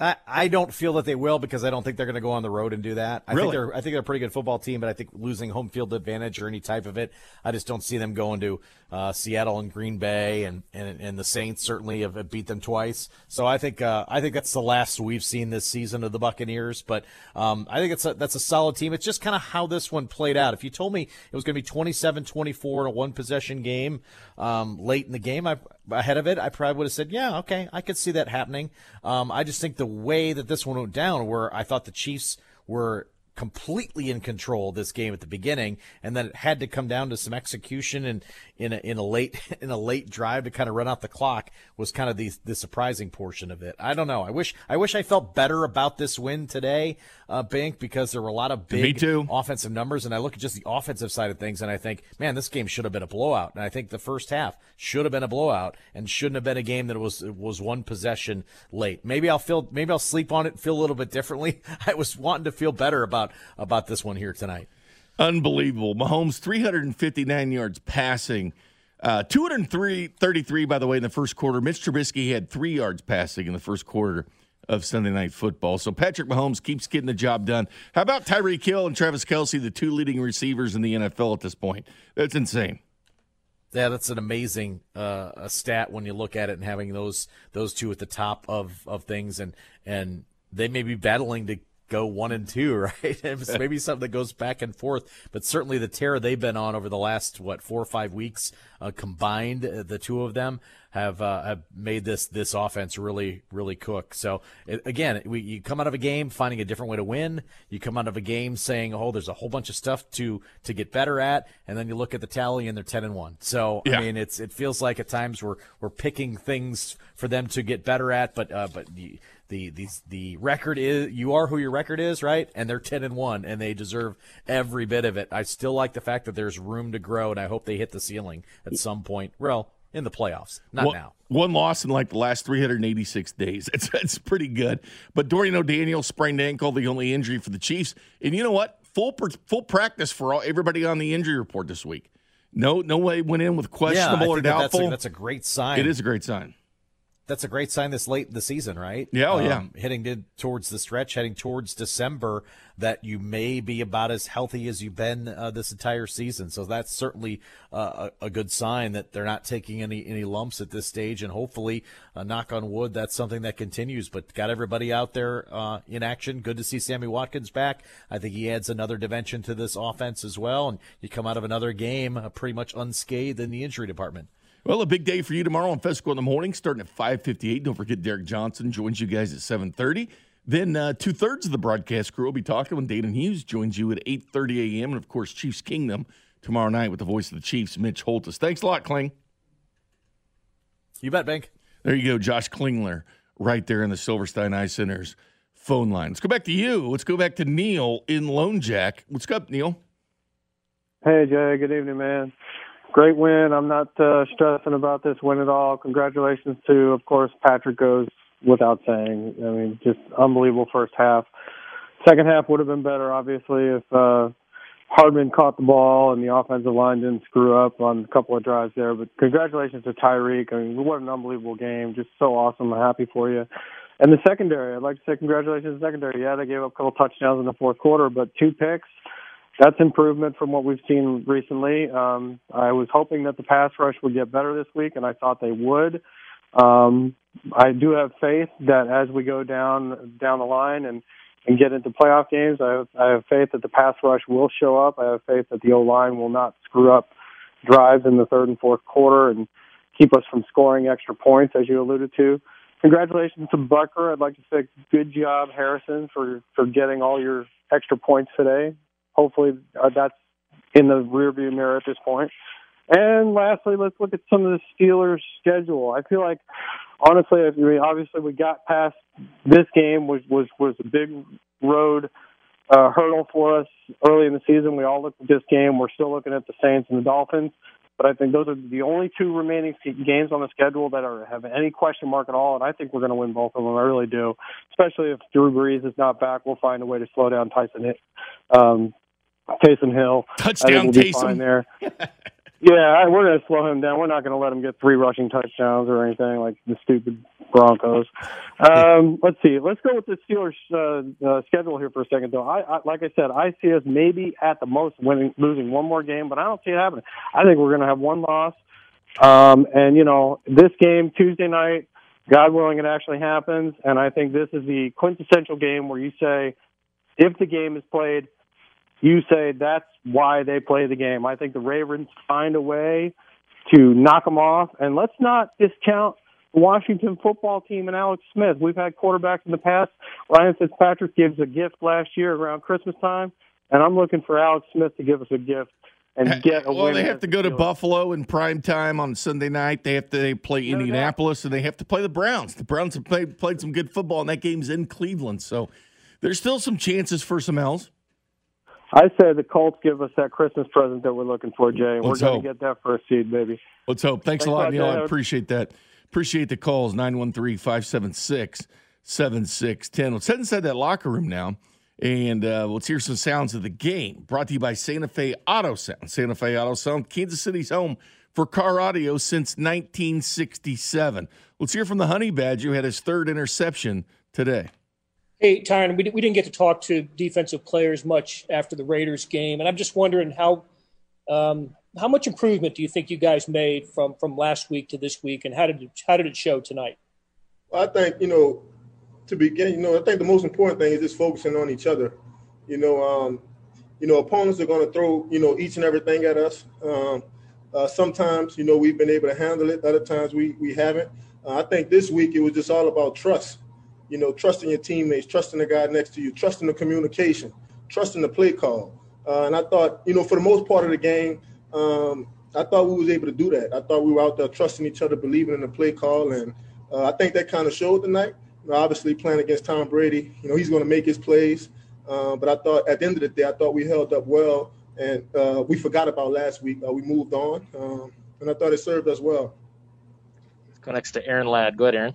I, I don't feel that they will because I don't think they're going to go on the road and do that. I Really? think they're I think they're a pretty good football team, but I think losing home field advantage or any type of it, I just don't see them going to uh, Seattle and Green Bay and, and and the Saints certainly have beat them twice. So I think uh, I think that's the last we've seen this season of the Buccaneers. But um, I think it's a, that's a solid team. It's just kind of how this one played out. If you told me it was going to be 27-24 in a one possession game um, late in the game, I ahead of it, I probably would have said, yeah, okay, I could see that happening. Um, I just think the way that this one went down, where I thought the Chiefs were completely in control of this game at the beginning, and then it had to come down to some execution and in a, in a late (laughs) in a late drive to kind of run out the clock was kind of the the surprising portion of it. I don't know. I wish I wish I felt better about this win today, uh, Bink, because there were a lot of big Me too. offensive numbers, and I look at just the offensive side of things, and I think, man, this game should have been a blowout, and I think the first half should have been a blowout, and shouldn't have been a game that was was one possession late. Maybe I'll feel, maybe I'll sleep on it, and feel a little bit differently. (laughs) I was wanting to feel better about about this one here tonight. Unbelievable. Mahomes, 359 yards passing. Uh, 233, by the way, in the first quarter. Mitch Trubisky had three yards passing in the first quarter of Sunday Night Football. So Patrick Mahomes keeps getting the job done. How about Tyreek Hill and Travis Kelce, the two leading receivers in the NFL at this point? That's insane. Yeah, that's an amazing uh, a stat when you look at it and having those those two at the top of, of things and and they may be battling to go one and two, (laughs) right? It's maybe something that goes back and forth, but certainly the tear they've been on over the last what four or five weeks uh, combined, uh, the two of them have uh, have made this this offense really really cook. So it, again, we, you come out of a game finding a different way to win. You come out of a game saying, "Oh, there's a whole bunch of stuff to to get better at," and then you look at the tally and they're ten and one. So Yeah. I mean, it's it feels like at times we're we're picking things for them to get better at, but uh, but the the the the record is you are who your record is, right? And they're ten and one, and they deserve every bit of it. I still like the fact that there's room to grow, and I hope they hit the ceiling at some point. Well, in the playoffs, not one, now. One loss in like the last 386 days. (laughs) It's, it's pretty good. But Dorian O'Daniel sprained ankle, the only injury for the Chiefs. And you know what? Full per, full practice for all everybody on the injury report this week. No, no way went in with yeah, questionable or think that that's, doubtful. a, that's a great sign. it is a great sign. That's a great sign this late in the season, right? Yeah, oh, yeah. Heading to, towards the stretch, heading towards December, that you may be about as healthy as you've been uh, this entire season. So that's certainly uh, a, a good sign that they're not taking any any lumps at this stage, and hopefully, uh, knock on wood, that's something that continues. But got everybody out there uh, in action. Good to see Sammy Watkins back. I think he adds another dimension to this offense as well, and you come out of another game uh, pretty much unscathed in the injury department. Well, a big day for you tomorrow on Fescoe in the morning, starting at 5:58. Don't forget Derrick Johnson joins you guys at 7:30. Then uh, two thirds of the broadcast crew will be talking when Danan Hughes joins you at 8.30 a.m. And, of course, Chiefs Kingdom tomorrow night with the voice of the Chiefs, Mitch Holthus. Thanks a lot, Kling. You bet, Bink. There you go, Josh Klingler, right there in the Silverstein Eye Center's phone line. Let's go back to you. Let's go back to Neil in Lone Jack. What's up, Neil? Hey, Jay. Good evening, man. Great win. I'm not uh, stressing about this win at all. Congratulations to, of course, Patrick goes without saying. I mean, just unbelievable first half. Second half would have been better, obviously, if uh, Hardman caught the ball and the offensive line didn't screw up on a couple of drives there. But congratulations to Tyreek. I mean, what an unbelievable game. Just so awesome. I'm happy for you. And the secondary, I'd like to say congratulations to the secondary. Yeah, they gave up a couple touchdowns in the fourth quarter, but two picks. That's improvement from what we've seen recently. Um, I was hoping that the pass rush would get better this week, and I thought they would. Um, I do have faith that as we go down down the line and and get into playoff games. I have, I have faith that the pass rush will show up. I have faith that the O line will not screw up drives in the third and fourth quarter and keep us from scoring extra points, as you alluded to. Congratulations to Bucker. I'd like to say good job, Harrison, for for getting all your extra points today. Hopefully, uh, that's in the rearview mirror at this point. And lastly, let's look at some of the Steelers' schedule. I feel like, honestly, I mean, obviously we got past this game which was was a big road uh, hurdle for us early in the season. We all looked at this game. We're still looking at the Saints and the Dolphins, but I think those are the only two remaining games on the schedule that are have any question mark at all. And I think we're going to win both of them. I really do, especially if Drew Brees is not back. We'll find a way to slow down Tyson, um, Taysom Hill. Touchdown, we'll Taysom. there. (laughs) Yeah, we're going to slow him down. We're not going to let him get three rushing touchdowns or anything like the stupid Broncos. Um, let's see. Let's go with the Steelers uh, uh, schedule here for a second, though. I, I, like I said, I see us maybe at the most winning, losing one more game, but I don't see it happening. I think we're going to have one loss. Um, and you know, this game Tuesday night, God willing, it actually happens. And I think this is the quintessential game where you say, if the game is played you say that's why they play the game. I think the Ravens find a way to knock them off. And let's not discount the Washington football team and Alex Smith. We've had quarterbacks in the past. Ryan Fitzpatrick gives a gift last year around Christmas time, and I'm looking for Alex Smith to give us a gift and get a well, win. they have to go to Buffalo in prime time on Sunday night. They have to they play Indianapolis, and they have to play the Browns. The Browns have played, played some good football, and that game's in Cleveland. So there's still some chances for some L's. I say the Colts give us that Christmas present that we're looking for, Jay. Let's we're going to get that first seed, baby. Let's hope. Thanks, Thanks a lot, Neil. I appreciate that. Appreciate the calls 913 576 7610. Let's head inside that locker room now and uh, let's hear some sounds of the game. Brought to you by Santa Fe Auto Sound. Santa Fe Auto Sound, Kansas City's home for car audio since 1967. Let's hear from the Honey Badger who had his third interception today. Hey, Tyrann, we, we didn't get to talk to defensive players much after the Raiders game, and I'm just wondering how um, how much improvement do you think you guys made from from last week to this week, and how did it, how did it show tonight? I think you know to begin. You know, I think the most important thing is just focusing on each other. You know, um, you know, opponents are going to throw you know each and everything at us. Um, uh, sometimes you know we've been able to handle it. Other times we we haven't. Uh, I think this week it was just all about trust. You know, trusting your teammates, trusting the guy next to you, trusting the communication, trusting the play call. Uh, and I thought, you know, for the most part of the game, um, I thought we was able to do that. I thought we were out there trusting each other, believing in the play call, and uh, I think that kind of showed tonight. You know, obviously, playing against Tom Brady, you know, he's going to make his plays. Uh, but I thought at the end of the day, I thought we held up well, and uh, we forgot about last week. Uh, we moved on, um, and I thought it served us well. Next to Aaron Ladd. Go ahead, Aaron.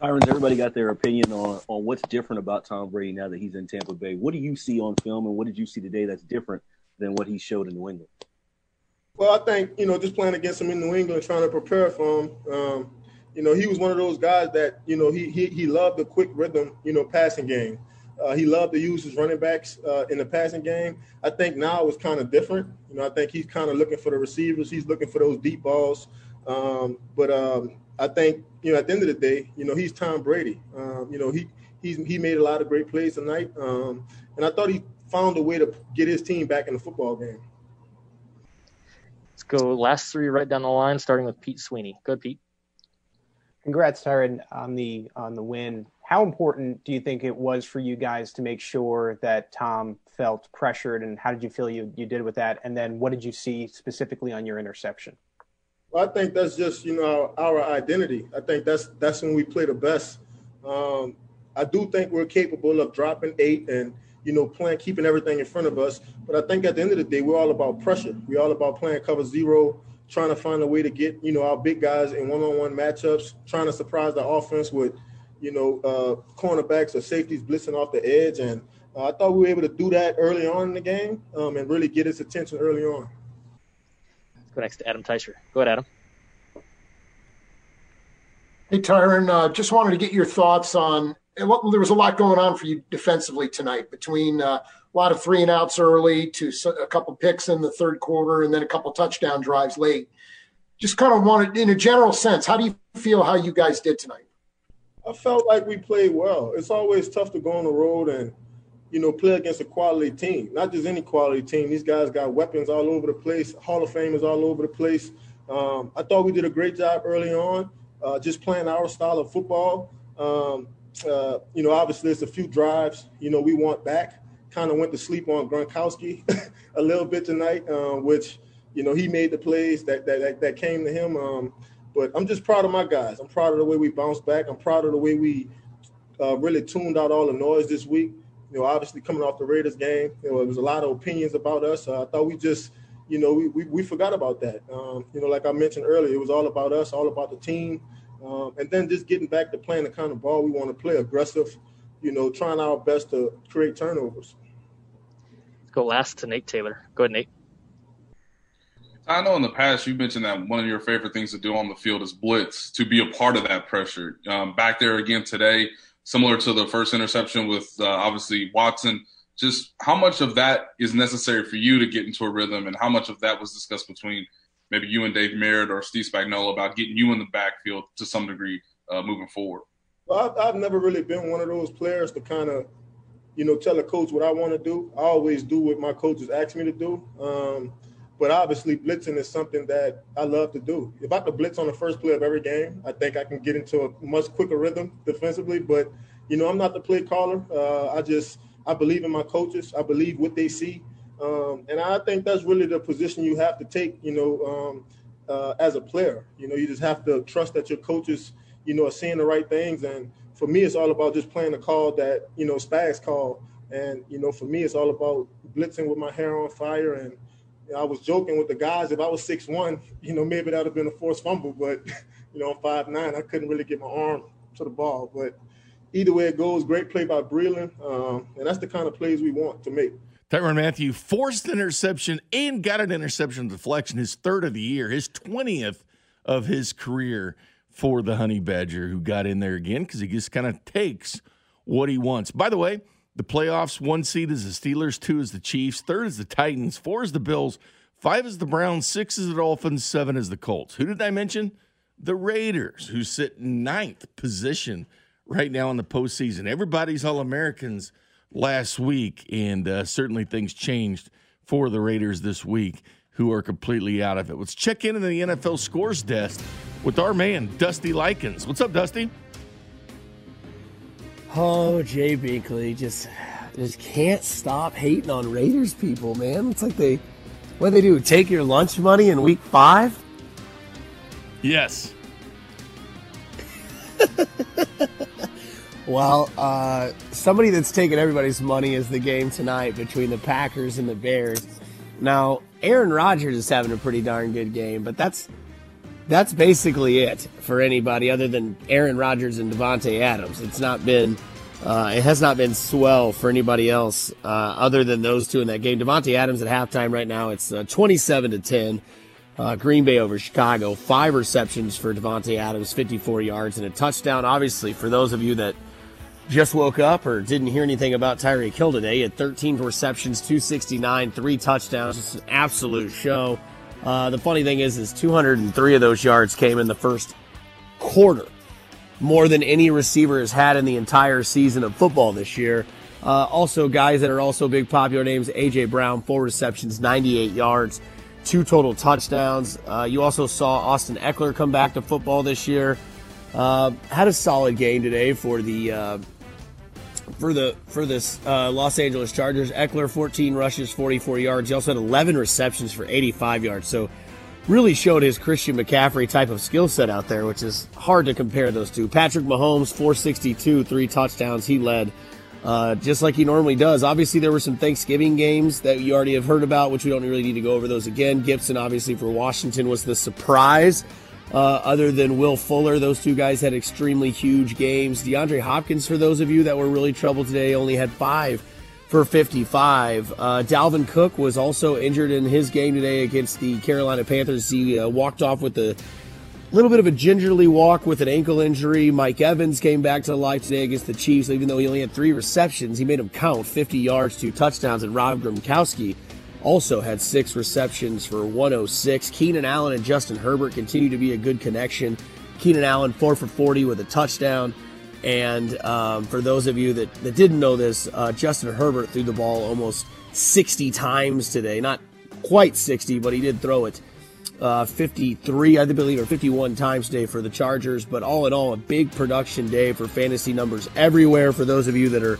Tyrants, everybody got their opinion on, on what's different about Tom Brady now that he's in Tampa Bay. What do you see on film, and what did you see today that's different than what he showed in New England? Well, I think you know, just playing against him in New England, trying to prepare for him. Um, you know, he was one of those guys that you know he he, he loved the quick rhythm, you know, passing game. Uh, he loved to use his running backs uh, in the passing game. I think now it's kind of different. You know, I think he's kind of looking for the receivers. He's looking for those deep balls. Um, but um, I think you know, at the end of the day, you know, he's Tom Brady. Um, you know, he he's he made a lot of great plays tonight, um, and I thought he found a way to get his team back in the football game. Let's go last three right down the line, starting with Pete Sweeney. Good, Pete. Congrats, Tyrann, on the on the win. how important do you think it was for you guys to make sure that Tom felt pressured, and how did you feel you, you did with that? And then what did you see specifically on your interception? I think that's just you know our, our identity. I think that's that's when we play the best. Um, I do think we're capable of dropping eight and you know playing keeping everything in front of us. But I think at the end of the day, we're all about pressure. We're all about playing cover zero, trying to find a way to get you know our big guys in one-on-one matchups, trying to surprise the offense with you know, uh, cornerbacks or safeties blitzing off the edge. And uh, I thought we were able to do that early on in the game um, and really get his attention early on. Let's go next to Adam Teicher. Go ahead, Adam. Hey, Tyrann, uh, just wanted to get your thoughts on what there was a lot going on for you defensively tonight between uh, a lot of three and outs early to a couple picks in the third quarter and then a couple touchdown drives late. Just kind of wanted, in a general sense, how do you feel how you guys did tonight? I felt like we played well. It's always tough to go on the road and, you know, play against a quality team. Not just any quality team. These guys got weapons all over the place, Hall of Famers all over the place. Um, I thought we did a great job early on, uh, just playing our style of football. Um, uh, you know, obviously, it's a few drives, you know, we want back. Kind of went to sleep on Gronkowski (laughs) a little bit tonight, uh, which, you know, he made the plays that, that, that came to him. Um, but I'm just proud of my guys. I'm proud of the way we bounced back. I'm proud of the way we uh, really tuned out all the noise this week. You know, obviously coming off the Raiders game, you know, there was a lot of opinions about us. Uh, I thought we just, you know, we, we, we forgot about that. Um, you know, like I mentioned earlier, it was all about us, all about the team. Um, and then just getting back to playing the kind of ball we want to play, aggressive, you know, trying our best to create turnovers. Let's go last to Nate Taylor. Go ahead, Nate. I know in the past you mentioned that one of your favorite things to do on the field is blitz, to be a part of that pressure. Um, back there again today, similar to the first interception with uh, obviously Watson. Just how much of that is necessary for you to get into a rhythm, and how much of that was discussed between maybe you and Dave Merritt or Steve Spagnuolo about getting you in the backfield to some degree uh, moving forward? Well, I've, I've never really been one of those players to kind of, you know, tell a coach what I want to do. I always do what my coaches ask me to do. Um, but obviously, blitzing is something that I love to do. If I could blitz on the first play of every game, I think I can get into a much quicker rhythm defensively. But you know, I'm not the play caller. Uh, I just I believe in my coaches. I believe what they see, um, and I think that's really the position you have to take. You know, um, uh, as a player, you know, you just have to trust that your coaches, you know, are seeing the right things. And for me, it's all about just playing the call that you know Spags call. And you know, for me, it's all about blitzing with my hair on fire and I was joking with the guys. If I was six one, you know, maybe that would have been a forced fumble. But (laughs) you know, five nine. I couldn't really get my arm to the ball. But either way it goes, great play by Breeland, um, and that's the kind of plays we want to make. Tyrann Mathieu forced interception and got an interception deflection, his third of the year, his 20th of his career for the Honey Badger, who got in there again because he just kind of takes what he wants. By the way, the playoffs, one seed is the Steelers, two is the Chiefs, third is the Titans, four is the Bills, five is the Browns, six is the Dolphins, seven is the Colts. Who did I mention? The Raiders, who sit ninth position right now in the postseason. Everybody's All Americans last week, and uh, certainly things changed for the Raiders this week, who are completely out of it. Let's check in on the NFL scores desk with our man, Dusty Likens. What's up, Dusty? Oh, Jay Binkley just just can't stop hating on Raiders people, man. It's like they what they do, take your lunch money in week five? Yes. (laughs) well, uh, somebody that's taking everybody's money is the game tonight between the Packers and the Bears. Now, Aaron Rodgers is having a pretty darn good game, but that's that's basically it for anybody other than Aaron Rodgers and Davante Adams. It's not been uh, it has not been swell for anybody else uh, other than those two in that game. Davante Adams at halftime right now it's uh, 27 to 10. Uh, Green Bay over Chicago. Five receptions for Davante Adams, 54 yards and a touchdown. Obviously, for those of you that just woke up or didn't hear anything about Tyreek Hill today, had 13 receptions, 269, three touchdowns. Just an absolute show. Uh, the funny thing is, is 203 of those yards came in the first quarter, more than any receiver has had in the entire season of football this year. Uh, also, guys that are also big popular names: AJ Brown, four receptions, 98 yards, two total touchdowns. Uh, you also saw Austin Ekeler come back to football this year. Uh, had a solid game today for the uh, for the for this uh, Los Angeles Chargers. Ekeler 14 rushes, 44 yards. He also had 11 receptions for 85 yards. So really showed his Christian McCaffrey type of skill set out there, which is hard to compare those two. Patrick Mahomes 462, three touchdowns. He led. Uh, just like he normally does. Obviously, there were some Thanksgiving games that you already have heard about, which we don't really need to go over those again. Gibson, obviously, for Washington was the surprise. Uh, other than Will Fuller, those two guys had extremely huge games. DeAndre Hopkins, for those of you that were really troubled today, only had five for 55. Uh, Dalvin Cook was also injured in his game today against the Carolina Panthers. He uh, walked off with a little bit of a gingerly walk with an ankle injury. Mike Evans came back to life today against the Chiefs, even though he only had three receptions. He made them count 50 yards, two touchdowns, and Rob Gronkowski also had six receptions for 106. Keenan Allen and Justin Herbert continue to be a good connection. Keenan Allen, 4 for 40 with a touchdown. And um, for those of you that, that didn't know this, uh, Justin Herbert threw the ball almost 60 times today. Not quite 60, but he did throw it uh, 53, I believe, or 51 times today for the Chargers. But all in all, a big production day for fantasy numbers everywhere for those of you that are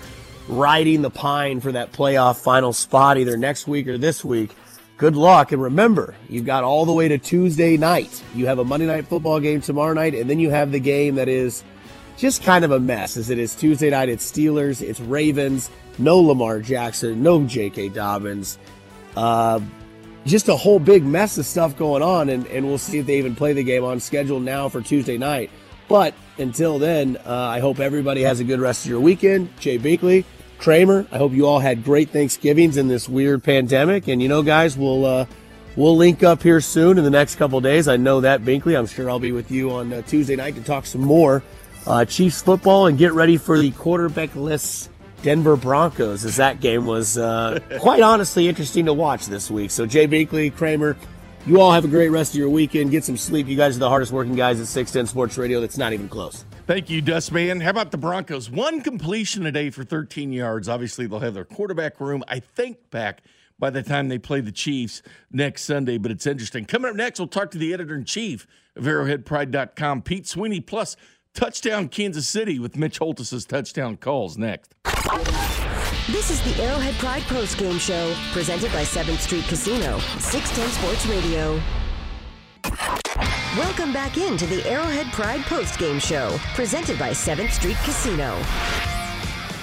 riding the pine for that playoff final spot either next week or this week. Good luck. And remember, you've got all the way to Tuesday night. You have a Monday night football game tomorrow night, and then you have the game that is just kind of a mess as it is Tuesday night. It's Steelers, it's Ravens, no Lamar Jackson, no J.K. Dobbins. Uh, just a whole big mess of stuff going on, and, and we'll see if they even play the game on schedule now for Tuesday night. But until then, uh, I hope everybody has a good rest of your weekend. Jay Binkley, Kramer, I hope you all had great Thanksgivings in this weird pandemic. And you know, guys, we'll uh, we'll link up here soon in the next couple days. I know that Binkley. I'm sure I'll be with you on uh, Tuesday night to talk some more uh, Chiefs football and get ready for the quarterbackless Denver Broncos, as that game was uh, (laughs) quite honestly interesting to watch this week. So Jay Binkley, Kramer, you all have a great rest of your weekend. Get some sleep. You guys are the hardest working guys at 610 Sports Radio. That's not even close. Thank you, Dustman. How about the Broncos? One completion a day for 13 yards. Obviously, they'll have their quarterback room, I think, back by the time they play the Chiefs next Sunday. But it's interesting. Coming up next, we'll talk to the editor in chief of ArrowheadPride.com, Pete Sweeney, plus touchdown Kansas City with Mitch Holthus's touchdown calls next. This is the Arrowhead Pride Post Game Show, presented by 7th Street Casino, 610 Sports Radio. Welcome back into the Arrowhead Pride Post Game Show, presented by 7th Street Casino.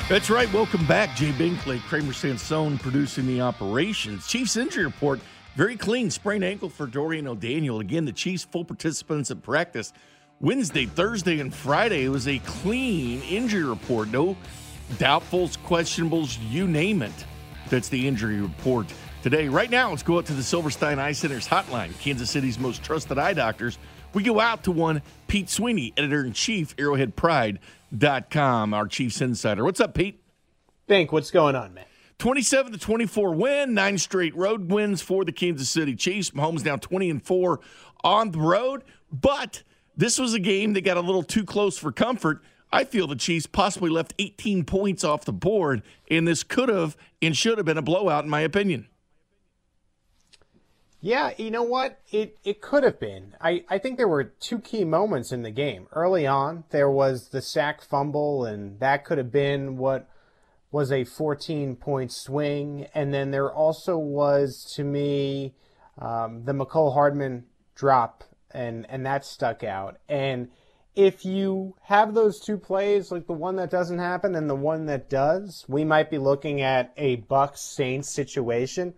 That's right. Welcome back, Jay Binkley, Kramer Sansone producing the operations. Chiefs injury report very clean sprained ankle for Dorian O'Daniel. Again, the Chiefs full participants at practice Wednesday, Thursday, and Friday. It was a clean injury report. No doubtfuls, questionables, you name it. That's the injury report today. Right now, let's go out to the Silverstein Eye Center's hotline, Kansas City's most trusted eye doctors. We go out to one Pete Sweeney, editor in chief, arrowheadpride.com, our Chiefs insider. What's up, Pete? Bink, what's going on, man? 27 to 24 win, nine straight road wins for the Kansas City Chiefs. Mahomes now 20 and 4 on the road, but this was a game that got a little too close for comfort. I feel the Chiefs possibly left 18 points off the board, and this could have and should have been a blowout, in my opinion. Yeah, you know what? It it could have been. I, I think there were two key moments in the game. Early on, there was the sack fumble, and that could have been what was a 14 point swing. And then there also was, to me, um, the Mecole Hardman drop, and, and that stuck out. And if you have those two plays, like the one that doesn't happen and the one that does, we might be looking at a Bucks Saints situation.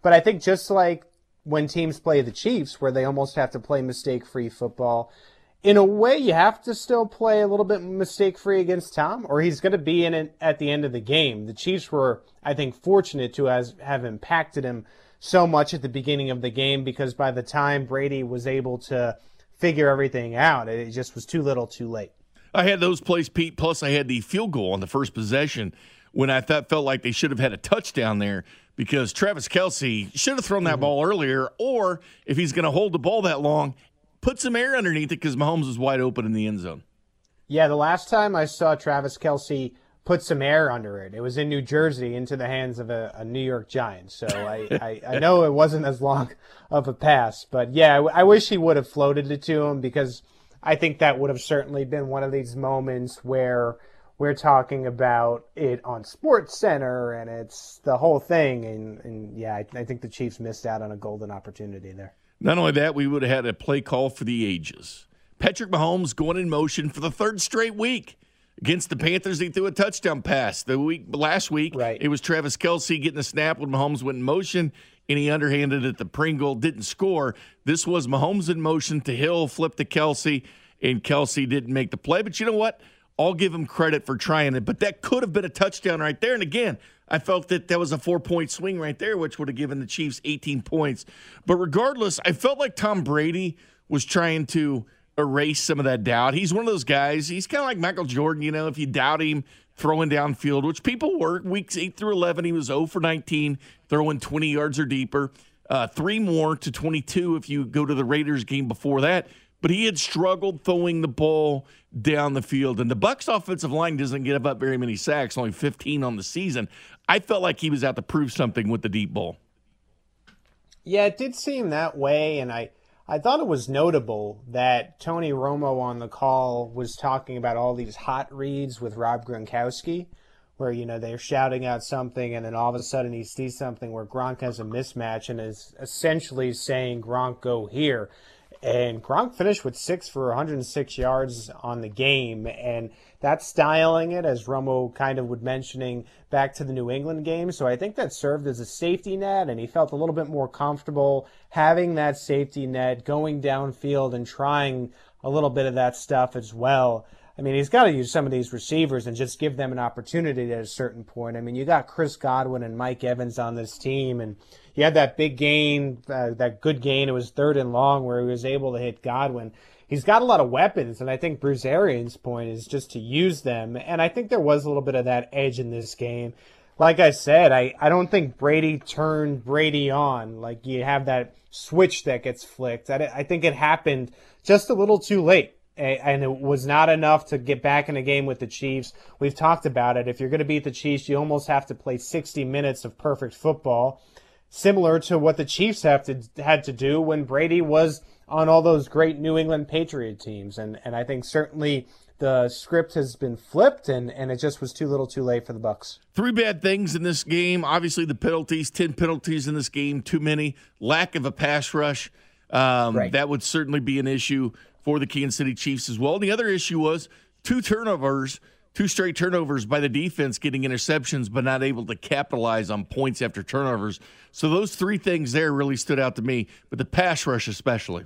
But I think just like when teams play the Chiefs, where they almost have to play mistake free football. In a way, you have to still play a little bit mistake free against Tom, or he's going to be in it at the end of the game. The Chiefs were, I think, fortunate to has, have impacted him so much at the beginning of the game because by the time Brady was able to figure everything out, it just was too little too late. I had those plays, Pete, plus I had the field goal on the first possession when I thought felt like they should have had a touchdown there because Travis Kelce should have thrown that mm-hmm. ball earlier, or if he's going to hold the ball that long, put some air underneath it because Mahomes was wide open in the end zone. Yeah, the last time I saw Travis Kelce put some air under it, it was in New Jersey into the hands of a, a New York Giant. So I, (laughs) I, I, know it wasn't as long of a pass, but yeah, I, I wish he would have floated it to him because I think that would have certainly been one of these moments where we're talking about it on Sports Center and it's the whole thing. And, and yeah, I, I think the Chiefs missed out on a golden opportunity there. Not only that, we would have had a play call for the ages. Patrick Mahomes going in motion for the third straight week against the Panthers. He threw a touchdown pass the week last week. Right. It was Travis Kelce getting a snap when Mahomes went in motion, and he underhanded it. The Pringle didn't score. This was Mahomes in motion to Hill, flip to Kelce, and Kelce didn't make the play. But you know what? I'll give him credit for trying it. But that could have been a touchdown right there. And again, I felt that that was a four point swing right there, which would have given the Chiefs 18 points. But regardless, I felt like Tom Brady was trying to erase some of that doubt. He's one of those guys. He's kind of like Michael Jordan, you know, if you doubt him throwing downfield, which people were weeks 8 through 11, he was 0 for 19, throwing 20 yards or deeper. Uh, three more to 22 if you go to the Raiders game before that. But he had struggled throwing the ball down the field, and the Bucks' offensive line doesn't give up very many sacks, only 15 on the season. I felt like he was out to prove something with the deep ball. Yeah, it did seem that way, and I I thought it was notable that Tony Romo on the call was talking about all these hot reads with Rob Gronkowski, where you know they're shouting out something, and then all of a sudden he sees something where Gronk has a mismatch and is essentially saying Gronk go here. And Gronk finished with six for 106 yards on the game. And that's styling it, as Romo kind of would mentioning back to the New England game. So I think that served as a safety net, and he felt a little bit more comfortable having that safety net, going downfield and trying a little bit of that stuff as well. I mean, he's got to use some of these receivers and just give them an opportunity at a certain point. I mean, you got Chris Godwin and Mike Evans on this team, and he had that big gain, uh, that good gain. It was third and long where he was able to hit Godwin. He's got a lot of weapons, and I think Bruce Arians' point is just to use them. And I think there was a little bit of that edge in this game. Like I said, I, I don't think Brady turned Brady on. Like you have that switch that gets flicked. I, I think it happened just a little too late and it was not enough to get back in a game with the Chiefs. We've talked about it. If you're going to beat the Chiefs, you almost have to play 60 minutes of perfect football, similar to what the Chiefs have to had to do when Brady was on all those great New England Patriot teams. And and I think certainly the script has been flipped and, and it just was too little too late for the bucks three bad things in this game obviously the penalties 10 penalties in this game too many lack of a pass rush um, right. that would certainly be an issue for the Kansas City Chiefs as well. And the other issue was two turnovers, two straight turnovers by the defense, getting interceptions, but not able to capitalize on points after turnovers. So those three things there really stood out to me, but the pass rush especially.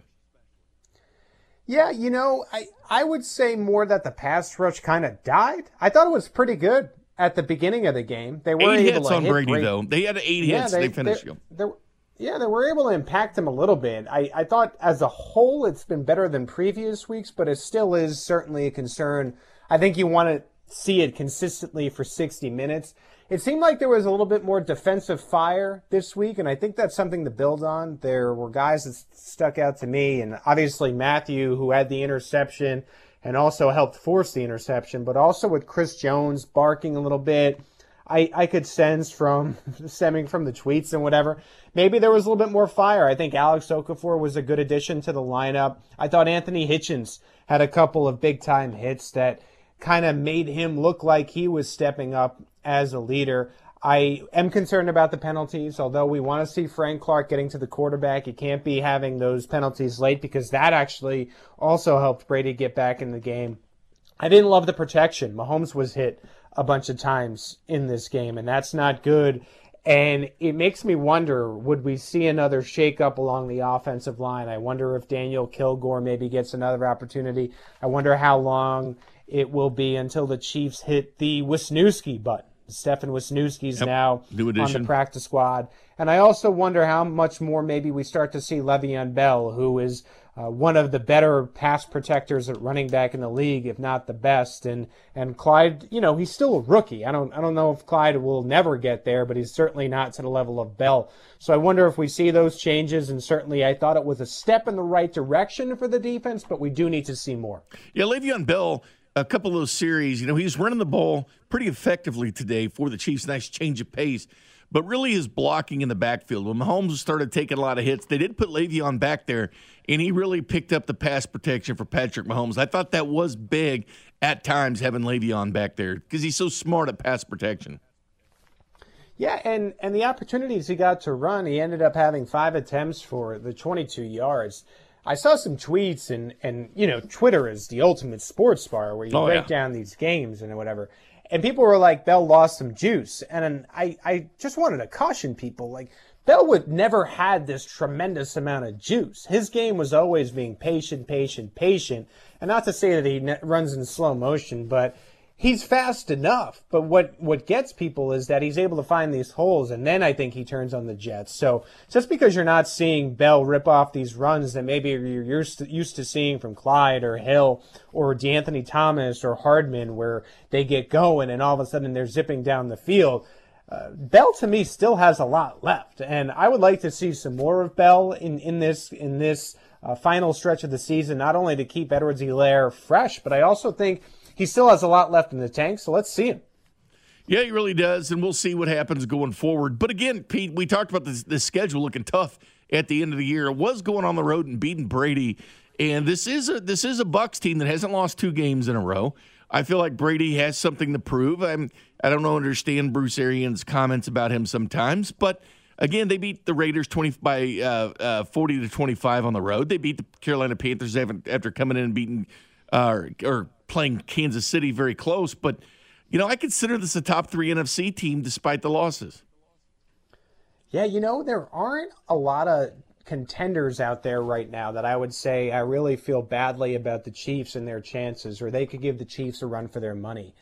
Yeah, you know, I, I would say more that the pass rush kind of died. I thought it was pretty good at the beginning of the game. They were eight able hits to on hit Brady Brady. though. They had eight Yeah, hits. they- They, finished they- them. Yeah, they were able to impact him a little bit. I, I thought as a whole it's been better than previous weeks, but it still is certainly a concern. I think you want to see it consistently for 60 minutes. It seemed like there was a little bit more defensive fire this week, and I think that's something to build on. There were guys that stuck out to me, and obviously Mathieu, who had the interception and also helped force the interception, but also with Chris Jones barking a little bit. I, I could sense from (laughs) stemming from the tweets and whatever. Maybe there was a little bit more fire. I think Alex Okafor was a good addition to the lineup. I thought Anthony Hitchens had a couple of big time hits that kind of made him look like he was stepping up as a leader. I am concerned about the penalties, although we want to see Frank Clark getting to the quarterback. You can't be having those penalties late because that actually also helped Brady get back in the game. I didn't love the protection. Mahomes was hit a bunch of times in this game, and that's not good. And it makes me wonder would we see another shakeup along the offensive line? I wonder if Daniel Kilgore maybe gets another opportunity. I wonder how long it will be until the Chiefs hit the Wisniewski button. Stefan Wisniewski's Yep. now on the practice squad. And I also wonder how much more maybe we start to see Le'Veon Bell, who is uh, one of the better pass protectors at running back in the league, if not the best. And and Clyde, you know, he's still a rookie. I don't I don't know if Clyde will never get there, but he's certainly not to the level of Bell. So I wonder if we see those changes. And certainly, I thought it was a step in the right direction for the defense, but we do need to see more. Yeah, Le'Veon Bell, a couple of those series, you know, he's running the ball pretty effectively today for the Chiefs. Nice change of pace. But really his blocking in the backfield. When Mahomes started taking a lot of hits, they did put Le'Veon back there, and he really picked up the pass protection for Patrick Mahomes. I thought that was big at times having Le'Veon back there because he's so smart at pass protection. Yeah, and and the opportunities he got to run, he ended up having five attempts for the 22 yards. I saw some tweets and and you know Twitter is the ultimate sports bar where you Oh, break yeah. down these games and whatever. And people were like, Bell lost some juice, and I I just wanted to caution people like. Bell would never had this tremendous amount of juice. His game was always being patient, patient, patient. And not to say that he runs in slow motion, but he's fast enough. But what what gets people is that he's able to find these holes, and then I think he turns on the Jets. So just because you're not seeing Bell rip off these runs that maybe you're used to, used to seeing from Clyde or Hill or De'Anthony Thomas or Hardman, where they get going and all of a sudden they're zipping down the field. Uh, Bell to me still has a lot left, and I would like to see some more of Bell in, in this in this uh, final stretch of the season. Not only to keep Edwards Hilaire fresh, but I also think he still has a lot left in the tank. So let's see him. Yeah, he really does, and we'll see what happens going forward. But again, Pete, we talked about this, this schedule looking tough at the end of the year. It was going on the road and beating Brady, and this is a this is a Bucks team that hasn't lost two games in a row. I feel like Brady has something to prove. I'm I don't know understand Bruce Arians' comments about him sometimes, but again, they beat the Raiders twenty by uh, uh, forty to twenty five on the road. They beat the Carolina Panthers after, coming in and beating uh, or playing Kansas City very close, but. You know, I consider this a top three NFC team despite the losses. Yeah, you know, there aren't a lot of contenders out there right now that I would say I really feel badly about the Chiefs and their chances, or they could give the Chiefs a run for their money.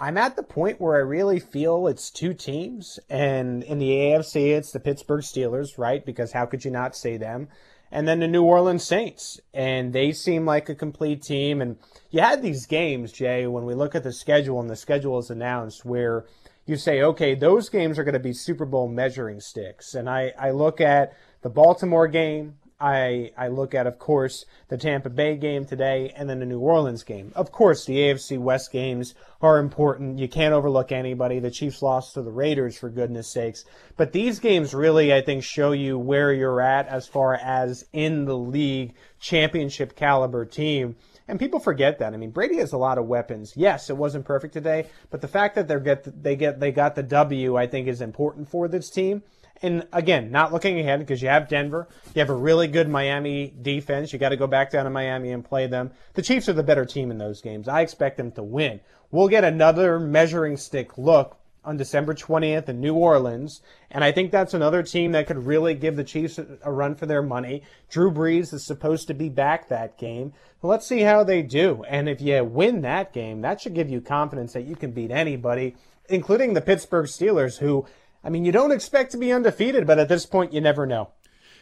I'm at the point where I really feel it's two teams, and in the AFC, it's the Pittsburgh Steelers, right? Because how could you not say them? And then the New Orleans Saints, and they seem like a complete team. And you had these games, Jay, when we look at the schedule and the schedule is announced, where you say, okay, those games are going to be Super Bowl measuring sticks. And I, I look at the Baltimore game. I, I look at, of course, the Tampa Bay game today and then the New Orleans game. Of course, the AFC West games are important. You can't overlook anybody. The Chiefs lost to the Raiders, for goodness sakes. But these games really, I think, show you where you're at as far as in the league championship caliber team. And people forget that. I mean, Brady has a lot of weapons. Yes, it wasn't perfect today, but the fact that they get they get they got the W, I think, is important for this team. And again, not looking ahead because you have Denver, you have a really good Miami defense. You got to go back down to Miami and play them. The Chiefs are the better team in those games. I expect them to win. We'll get another measuring stick look on December 20th in New Orleans. And I think that's another team that could really give the Chiefs a, run for their money. Drew Brees is supposed to be back that game. Let's see how they do. And if you win that game, that should give you confidence that you can beat anybody, including the Pittsburgh Steelers, who, I mean, you don't expect to be undefeated, but at this point, you never know.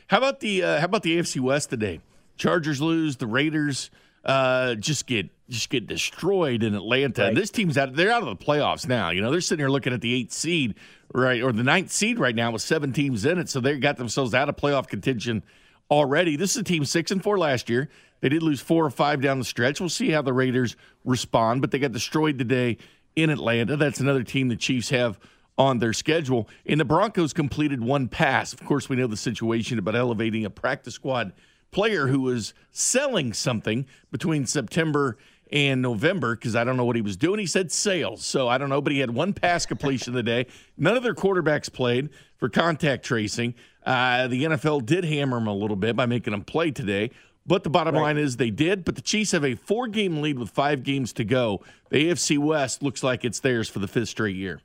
How about the uh, how about the AFC West today? Chargers lose, the Raiders uh, just get just get destroyed in Atlanta. Right. This team's out; they're out of the playoffs now. You know, they're sitting here looking at the eighth seed, right, or the ninth seed right now with seven teams in it. So they got themselves out of playoff contention already. This is a team six and four last year. They did lose four or five down the stretch. We'll see how the Raiders respond, but they got destroyed today in Atlanta. That's another team the Chiefs have on their schedule. And the Broncos completed one pass. Of course, we know the situation about elevating a practice squad player who was selling something between September and November because I don't know what he was doing. He said sales. So I don't know, but he had one pass completion of the day. None of their quarterbacks played for contact tracing. Uh, the NFL did hammer him a little bit by making him play today. But the bottom line is they did. But the Chiefs have a four game lead with five games to go. The AFC West looks like it's theirs for the fifth straight year.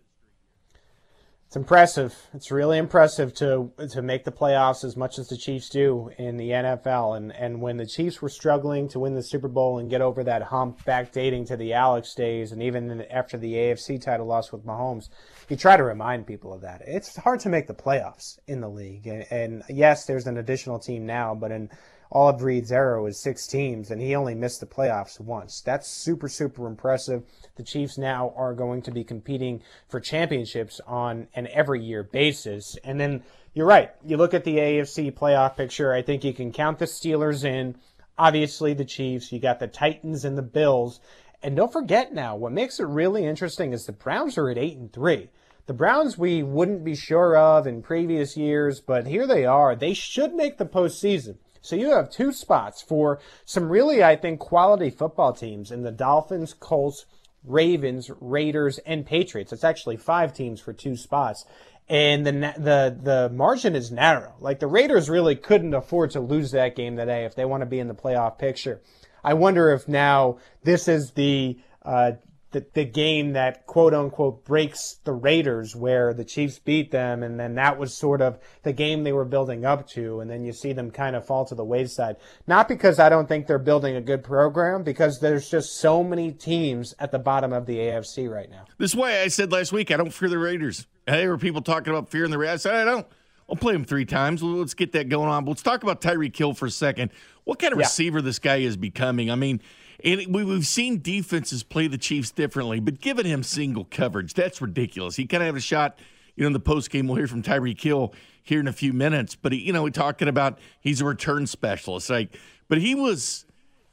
It's impressive. It's really impressive to to make the playoffs as much as the Chiefs do in the NFL. And and when the Chiefs were struggling to win the Super Bowl and get over that hump, back dating to the Alex days, and even after the AFC title loss with Mahomes, you try to remind people of that. It's hard to make the playoffs in the league. And, and yes, there's an additional team now, but in all of Reid's era was six teams, and he only missed the playoffs once. That's super, super impressive. The Chiefs now are going to be competing for championships on an every year basis. And then you're right. You look at the AFC playoff picture, I think you can count the Steelers in. Obviously, the Chiefs. You got the Titans and the Bills. And don't forget now, what makes it really interesting is the Browns are at eight and three. the Browns we wouldn't be sure of in previous years, but here they are. They should make the postseason. So you have two spots for some really, I think, quality football teams in the Dolphins, Colts, Ravens, Raiders, and Patriots. It's actually five teams for two spots. And the, the, the margin is narrow. Like the Raiders really couldn't afford to lose that game today if they want to be in the playoff picture. I wonder if now this is the uh, the, the game that quote unquote breaks the Raiders where the Chiefs beat them and then that was sort of the game they were building up to and then you see them kind of fall to the wayside. Not because I don't think they're building a good program because there's just so many teams at the bottom of the AFC right now. This way, I said last week I don't fear the Raiders. There were people talking about fearing the Raiders. I said I don't. I'll play him three times. Let's get that going on. But let's talk about Tyreek Hill for a second. What kind of yeah. receiver this guy is becoming? I mean, and we, have seen defenses play the Chiefs differently, but giving him single coverage, that's ridiculous. He kind of had a shot, you know, in the post game. We'll hear from Tyreek Hill here in a few minutes, but he, you know, we're talking about he's a return specialist. Like, but he was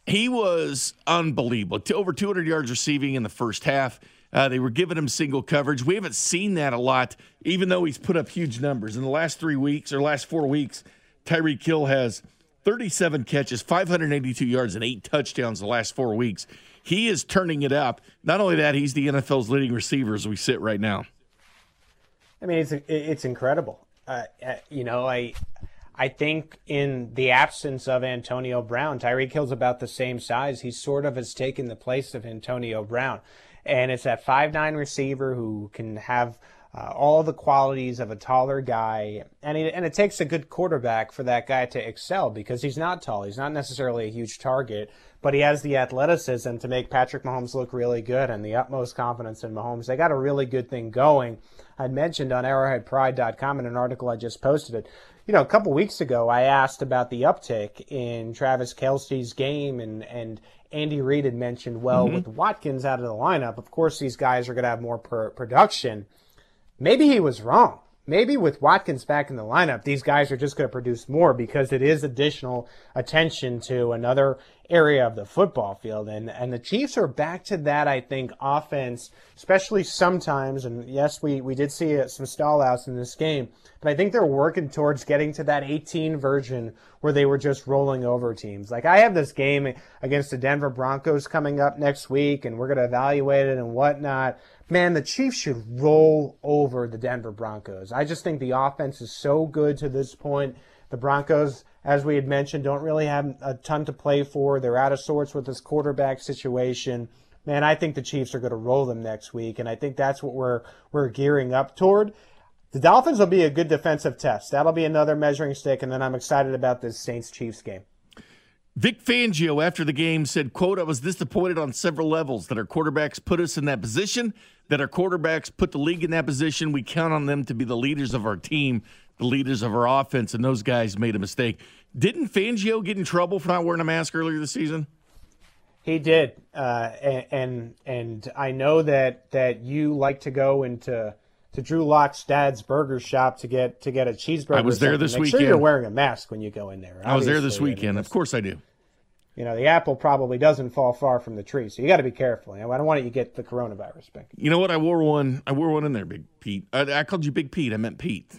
he was unbelievable. Over 200 yards receiving in the first half. Uh, they were giving him single coverage. We haven't seen that a lot, even though he's put up huge numbers in the last three weeks or last four weeks. Tyreek Hill has 37 catches, 582 yards, and eight touchdowns the last four weeks. He is turning it up. Not only that, he's the NFL's leading receiver as we sit right now. I mean, it's it's incredible. Uh, uh, you know, I I think in the absence of Antonio Brown, Tyreek Hill's about the same size. He sort of has taken the place of Antonio Brown, and it's that five nine receiver who can have uh, all the qualities of a taller guy, and he, and it takes a good quarterback for that guy to excel because he's not tall. He's not necessarily a huge target, but he has the athleticism to make Patrick Mahomes look really good and the utmost confidence in Mahomes. They got a really good thing going. I mentioned on ArrowheadPride.com in an article I just posted it. You know, a couple weeks ago, I asked about the uptick in Travis Kelce's game, and and Andy Reid had mentioned, well, mm-hmm. with Watkins out of the lineup, of course these guys are going to have more per- production. Maybe he was wrong. Maybe with Watkins back in the lineup, these guys are just going to produce more because it is additional attention to another area of the football field. And, and the Chiefs are back to that, I think, offense, especially sometimes. And yes, we, we did see uh, some stall outs in this game, but I think they're working towards getting to that 18 version where they were just rolling over teams. Like I have this game against the Denver Broncos coming up next week, and we're going to evaluate it and whatnot man, the Chiefs should roll over the Denver Broncos. I just think the offense is so good to this point. The Broncos, as we had mentioned, don't really have a ton to play for. They're out of sorts with this quarterback situation. Man, I think the Chiefs are going to roll them next week, and I think that's what we're we're gearing up toward. The Dolphins will be a good defensive test. That'll be another measuring stick, and then I'm excited about this Saints Chiefs game. Vic Fangio after the game said, quote, I was disappointed on several levels that our quarterbacks put us in that position, that our quarterbacks put the league in that position. We count on them to be the leaders of our team, the leaders of our offense, and those guys made a mistake. Didn't Fangio get in trouble for not wearing a mask earlier this season? He did, uh, and, and and I know that that you like to go into to Drew Lock's dad's burger shop to get to get a cheeseburger. I was there this Make weekend. Sure you're wearing a mask when you go in there. I was there this weekend. Of course I do. You know, the apple probably doesn't fall far from the tree, so you got to be careful. You know, I don't want you to get the coronavirus. Big. You know what? I wore one. I wore one in there, Big Pete. I, I called you Big Pete. I meant Pete.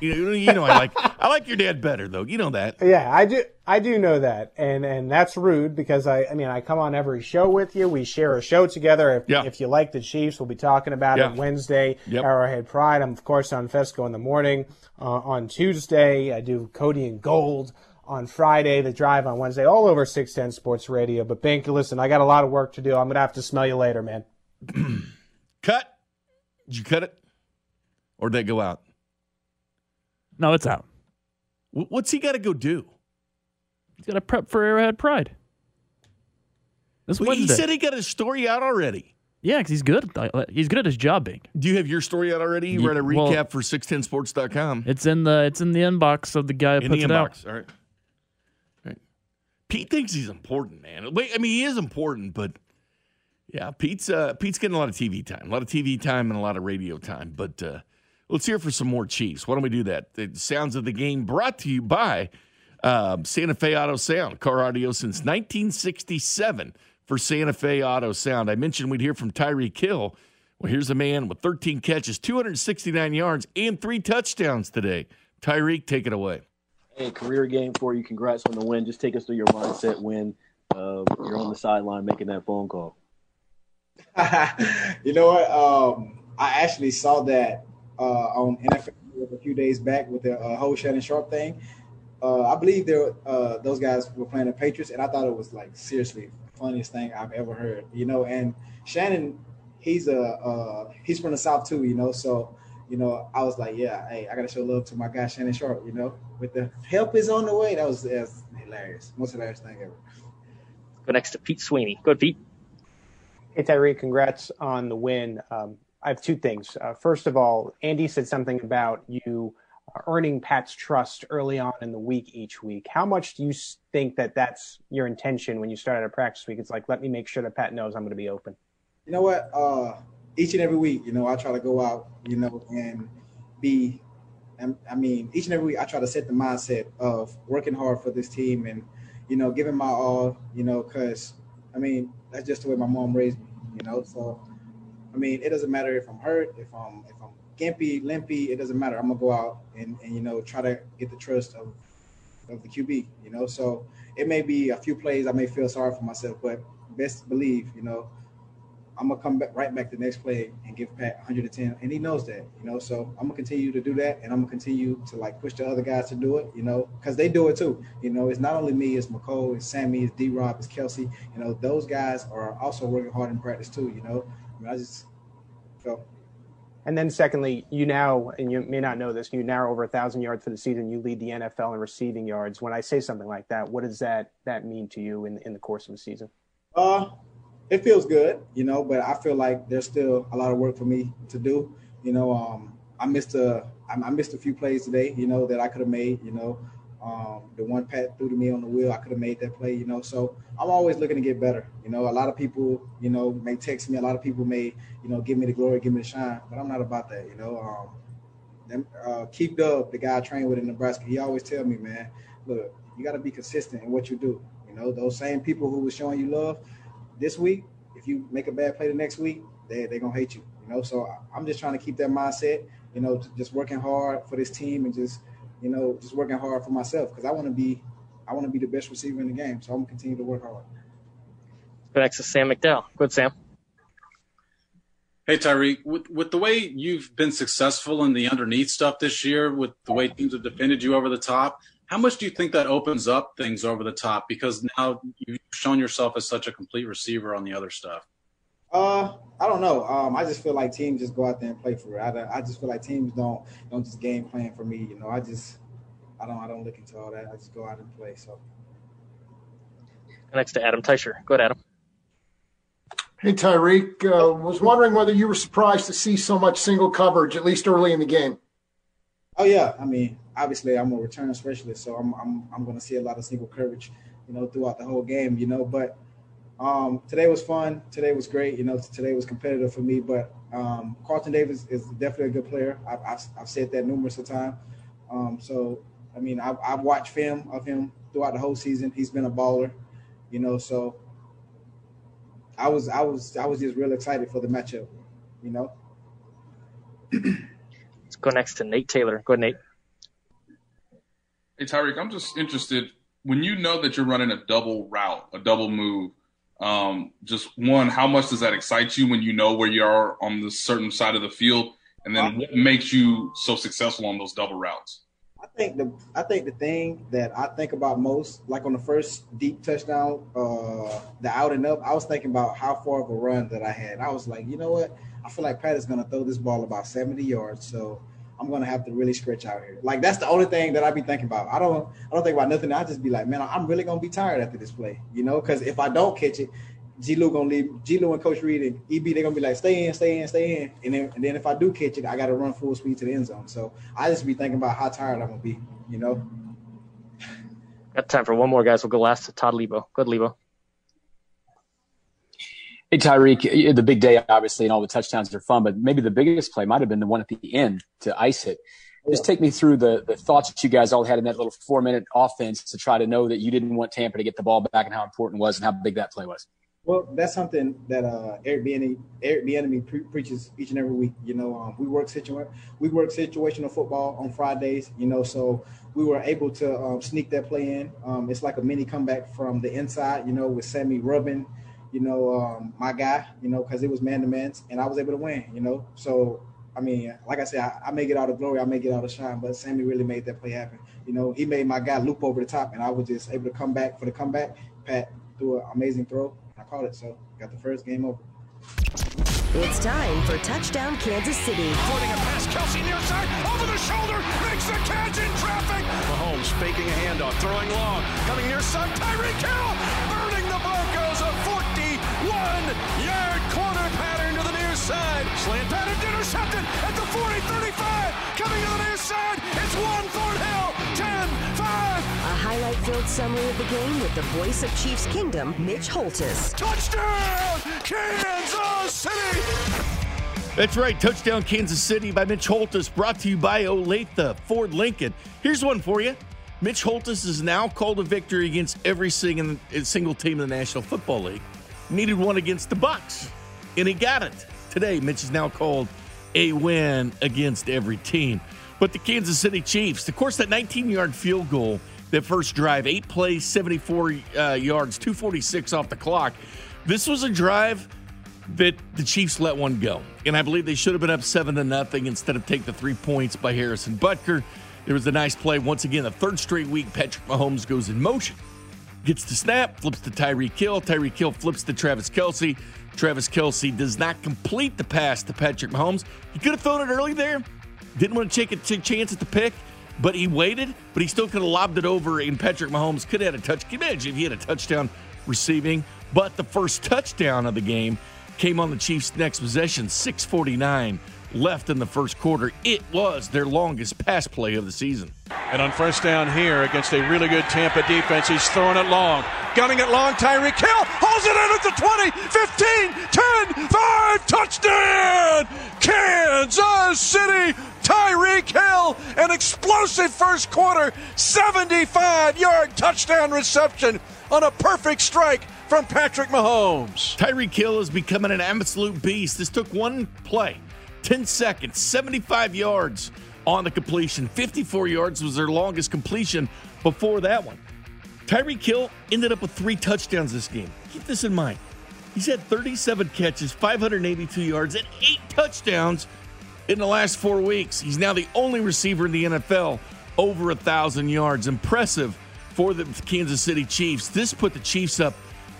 You know, you know, I like I like your dad better though. You know that. Yeah, I do. I do know that, and and that's rude because I I mean I come on every show with you. We share a show together. If, yeah. if you like the Chiefs, we'll be talking about yeah. it Wednesday. Yep. Arrowhead Pride. I'm of course on Fescoe in the morning. Uh, on Tuesday, I do Cody and Gold. On Friday, the drive on Wednesday, all over 610 Sports Radio. But Bink, listen, I got a lot of work to do. I'm gonna have to smell you later, man. (clears throat) cut? Did you cut it, or did it go out? No, it's out. What's he got to go do? He's got to prep for Arrowhead Pride. This well, He said he got his story out already. Yeah, because he's good. He's good at his job, being. Do you have your story out already? You read a recap well, for 610sports.com. It's in the it's in the inbox of the guy who in puts it inbox. out. All right. All right. Pete thinks he's important, man. Wait, I mean, he is important, but yeah, Pete's uh, Pete's getting a lot of TV time, a lot of TV time, and a lot of radio time. But uh, Let's hear for some more Chiefs. Why don't we do that? The sounds of the game brought to you by uh, Santa Fe Auto Sound, car audio since 1967 for Santa Fe Auto Sound. I mentioned we'd hear from Tyreek Hill. Well, here's a man with 13 catches, 269 yards, and three touchdowns today. Tyreek, take it away. Hey, career game for you. Congrats on the win. Just take us through your mindset when uh, you're on the sideline making that phone call. (laughs) you know what? Um, I actually saw that on NFL a few days back with the uh, whole Shannon Sharpe thing. Uh, I believe there uh, those guys were playing the Patriots, and I thought it was like seriously funniest thing I've ever heard. You know, and Shannon, he's a uh, he's from the South too. You know, so you know I was like, yeah, hey, I gotta show love to my guy Shannon Sharpe, You know, with the help is on the way. That was, that was hilarious, most hilarious thing ever. Go next to Pete Sweeney. Go, Pete. Hey, Tyreek, congrats on the win. Um, I have two things. Uh, first of all, Andy said something about you earning Pat's trust early on in the week each week. How much do you think that that's your intention when you start out a practice week? It's like, let me make sure that Pat knows I'm going to be open. You know what? Uh, each and every week, you know, I try to go out, you know, and be. I mean, each and every week, I try to set the mindset of working hard for this team and, you know, giving my all, you know, because, I mean, that's just the way my mom raised me, you know. So, I mean, it doesn't matter if I'm hurt, if I'm if I'm gimpy, limpy, it doesn't matter. I'm gonna go out and, and you know try to get the trust of of the QB. You know, so it may be a few plays I may feel sorry for myself, but best believe, you know, I'm gonna come back right back the next play and give Pat 110, and he knows that, you know. So I'm gonna continue to do that, and I'm gonna continue to like push the other guys to do it, you know, because they do it too. You know, it's not only me, it's Mecole, it's Sammy, it's D. Rob, it's Kelce. You know, those guys are also working hard in practice too. You know, I, mean, just felt and then secondly, you now, and you may not know this, you now over a thousand yards for the season. You lead the NFL in receiving yards. When I say something like that, what does that that mean to you in in the course of the season? Uh, it feels good, you know, but I feel like there's still a lot of work for me to do. You know, um, I missed a I missed a few plays today, you know, that I could have made. You know, um, the one Pat threw to me on the wheel, I could have made that play, you know. So I'm always looking to get better. You know, a lot of people, you know, may text me. A lot of people may, you know, give me the glory, give me the shine, but I'm not about that. You know, um, them, uh, Dub, the guy I trained with in Nebraska, he always tell me, man, look, you got to be consistent in what you do. You know, those same people who were showing you love this week, if you make a bad play the next week, they they're gonna hate you. You know, so I'm just trying to keep that mindset. You know, just working hard for this team and just you know, just working hard for myself because I want to be, I want to be the best receiver in the game. So I'm gonna continue to work hard. Go next to Sam McDowell. Good, Sam. Hey Tyreek, with with the way you've been successful in the underneath stuff this year, with the way teams have defended you over the top, how much do you think that opens up things over the top? Because now you've shown yourself as such a complete receiver on the other stuff. Uh, I don't know. Um, I just feel like teams just go out there and play for it. I, I just feel like teams don't don't just game plan for me. You know, I just I don't I don't look into all that. I just go out and play. So. Next to Adam Teicher. Go ahead, Adam. Hey Tyreek, uh, was wondering whether you were surprised to see so much single coverage, at least early in the game. Oh yeah, I mean, obviously I'm a return specialist, so I'm I'm I'm going to see a lot of single coverage, you know, throughout the whole game, you know. But um, today was fun. Today was great. You know, today was competitive for me. But um, Carlton Davis is definitely a good player. I've, I've, I've said that numerous of times. Um, so, I mean, I've, I've, watched film of him throughout the whole season. He's been a baller. You know, so I was I was I was just real excited for the matchup. You know. Let's go next to Nate Taylor. Go ahead, Nate. Hey Tyreek, I'm just interested when you know that you're running a double route, a double move um, just one, how much does that excite you when you know where you are on the certain side of the field, and then what makes you so successful on those double routes? I think the I think the thing that I think about most, like on the first deep touchdown, uh, the out and up, I was thinking about how far of a run that I had. I was like, you know what? I feel like Pat is going to throw this ball about 70 yards, so I'm gonna have to really stretch out here. Like that's the only thing that I be thinking about. I don't I don't think about nothing. I just be like, man, I'm really gonna be tired after this play, you know? Because if I don't catch it, G. Lou gonna leave. G. Lou and Coach Reid and EB they're gonna be like, stay in, stay in, stay in, and then and then if I do catch it, I got to run full speed to the end zone. So I just be thinking about how tired I'm gonna be, you know. Got time for one more, guys. We'll go last to Todd Leabo. Good, Leabo. Hey, Tyreek, the big day, obviously, and all the touchdowns are fun, but maybe the biggest play might have been the one at the end to ice it. Just take me through the, the thoughts that you guys all had in that little four minute offense to try to know that you didn't want Tampa to get the ball back and how important it was and how big that play was. Well, that's something that uh, Eric Bieniemy, Eric Bieniemy pre- preaches each and every week. You know, um, we work situa- we work situational football on Fridays. You know, so we were able to um, sneak that play in. Um, it's like a mini comeback from the inside. You know, with Sammy rubbing, you know, um, my guy. You know, because it was man to man, and I was able to win. You know, so I mean, like I said, I, I may get all the glory, I may get all the shine, but Sammy really made that play happen. You know, he made my guy loop over the top, and I was just able to come back for the comeback. Pat threw an amazing throw. I called it, so got the first game over. It's time for touchdown Kansas City. Floating a pass, Kelce near side, over the shoulder, makes the catch in traffic. Mahomes faking a handoff, throwing long, coming near side, Tyreek Hill, 41-yard corner pattern to the near side. Slant pattern intercepted at the 40-35, coming to the near side, it's Juan Thornhill, 10-5. A highlight-filled summary of the game with the voice of Chiefs Kingdom, Mitch Holthus. Touchdown, Kansas City. That's right. Touchdown Kansas City by Mitch Holthus, brought to you by Olathe Ford Lincoln. Here's one for you. Mitch Holthus has now called a victory against every single, single team in the National Football League. Needed one against the Bucks, and he got it. Today, Mitch is now called a win against every team. But the Kansas City Chiefs, of course, that 19-yard field goal, that first drive, eight plays, 74 uh, yards, 246 off the clock. This was a drive that the Chiefs let one go. And I believe they should have been up seven to nothing instead of take the three points by Harrison Butker. There was a nice play. Once again, the third straight week, Patrick Mahomes goes in motion. Gets the snap, flips to Tyreek Hill. Tyreek Hill flips to Travis Kelce. Travis Kelce does not complete the pass to Patrick Mahomes. He could have thrown it early there. Didn't want to take a chance at the pick, but he waited. But he still could have lobbed it over, and Patrick Mahomes could have had a touch. Imagine if he had a touchdown receiving? But the first touchdown of the game came on the Chiefs' next possession, 649 left in the first quarter. It was their longest pass play of the season. And on first down here against a really good Tampa defense, he's throwing it long. Gunning it long, Tyreek Hill holds it in at the 20, 15, 10, 5, touchdown! Kansas City! Tyreek Hill, an explosive first quarter, 75 yard touchdown reception on a perfect strike from Patrick Mahomes. Tyreek Hill is becoming an absolute beast. This took one play, 10 seconds, 75 yards on the completion. 54 yards was their longest completion before that one. Tyreek Hill ended up with three touchdowns this game. Keep this in mind. He's had 37 catches, 582 yards, and eight touchdowns in the last four weeks. He's now the only receiver in the NFL over a thousand yards. Impressive for the Kansas City Chiefs. This put the Chiefs up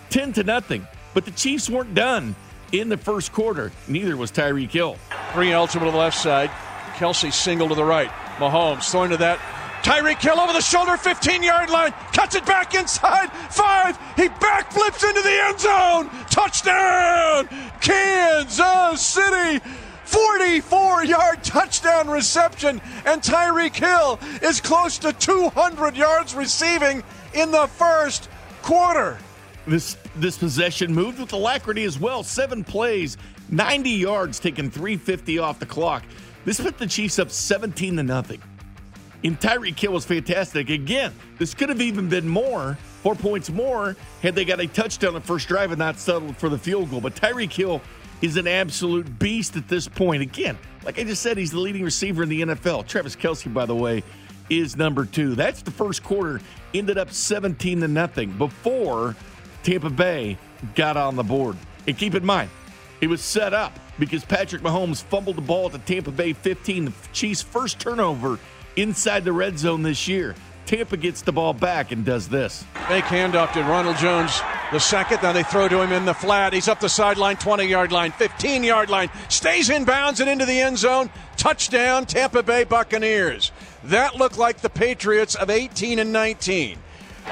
10 to nothing. But the Chiefs weren't done in the first quarter. Neither was Tyreek Hill. Three ultimate to the left side. Kelce single to the right. Mahomes throwing to that. Tyreek Hill over the shoulder, 15 yard line. Cuts it back inside. Five. He backflips into the end zone. Touchdown. Kansas City. 44 yard touchdown reception, and Tyreek Hill is close to 200 yards receiving in the first quarter. This this possession moved with alacrity as well. Seven plays, 90 yards, taking 350 off the clock. This put the Chiefs up 17 to nothing. And Tyreek Hill was fantastic. Again, this could have even been more, four points more, had they got a touchdown the first drive and not settled for the field goal. But Tyreek Hill is an absolute beast at this point. Again, like I just said, he's the leading receiver in the NFL. Travis Kelce, by the way, is number two. That's the first quarter. Ended up 17 to nothing before Tampa Bay got on the board. And keep in mind, it was set up because Patrick Mahomes fumbled the ball at the Tampa Bay 15, the Chiefs' first turnover inside the red zone this year. Tampa gets the ball back and does this. Fake handoff to Ronald Jones the second. Now they throw to him in the flat. He's up the sideline, 20 yard line, 15 yard line, stays in bounds and into the end zone. Touchdown, Tampa Bay Buccaneers. That looked like the Patriots of 18 and 19.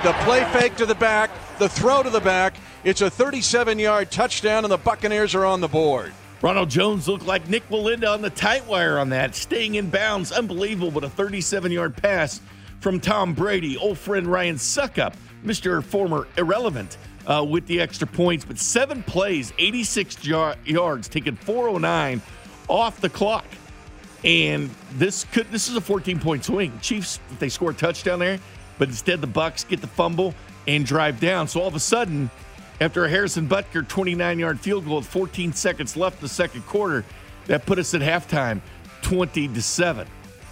The play fake to the back, the throw to the back. It's a 37 yard touchdown, and the Buccaneers are on the board. Ronald Jones looked like Nik Wallenda on the tight wire on that, staying in bounds. Unbelievable, but a 37 yard pass from Tom Brady. Old friend Ryan Succop, Mr. Former Irrelevant, uh, with the extra points. But seven plays, 86 jar- yards, taking 409 off the clock. And this could this is a 14 point swing. Chiefs, if they score a touchdown there, but instead the Bucks get the fumble and drive down. So all of a sudden, after a Harrison Butker 29 yard field goal with 14 seconds left in the second quarter. That put us at halftime 20 to 7.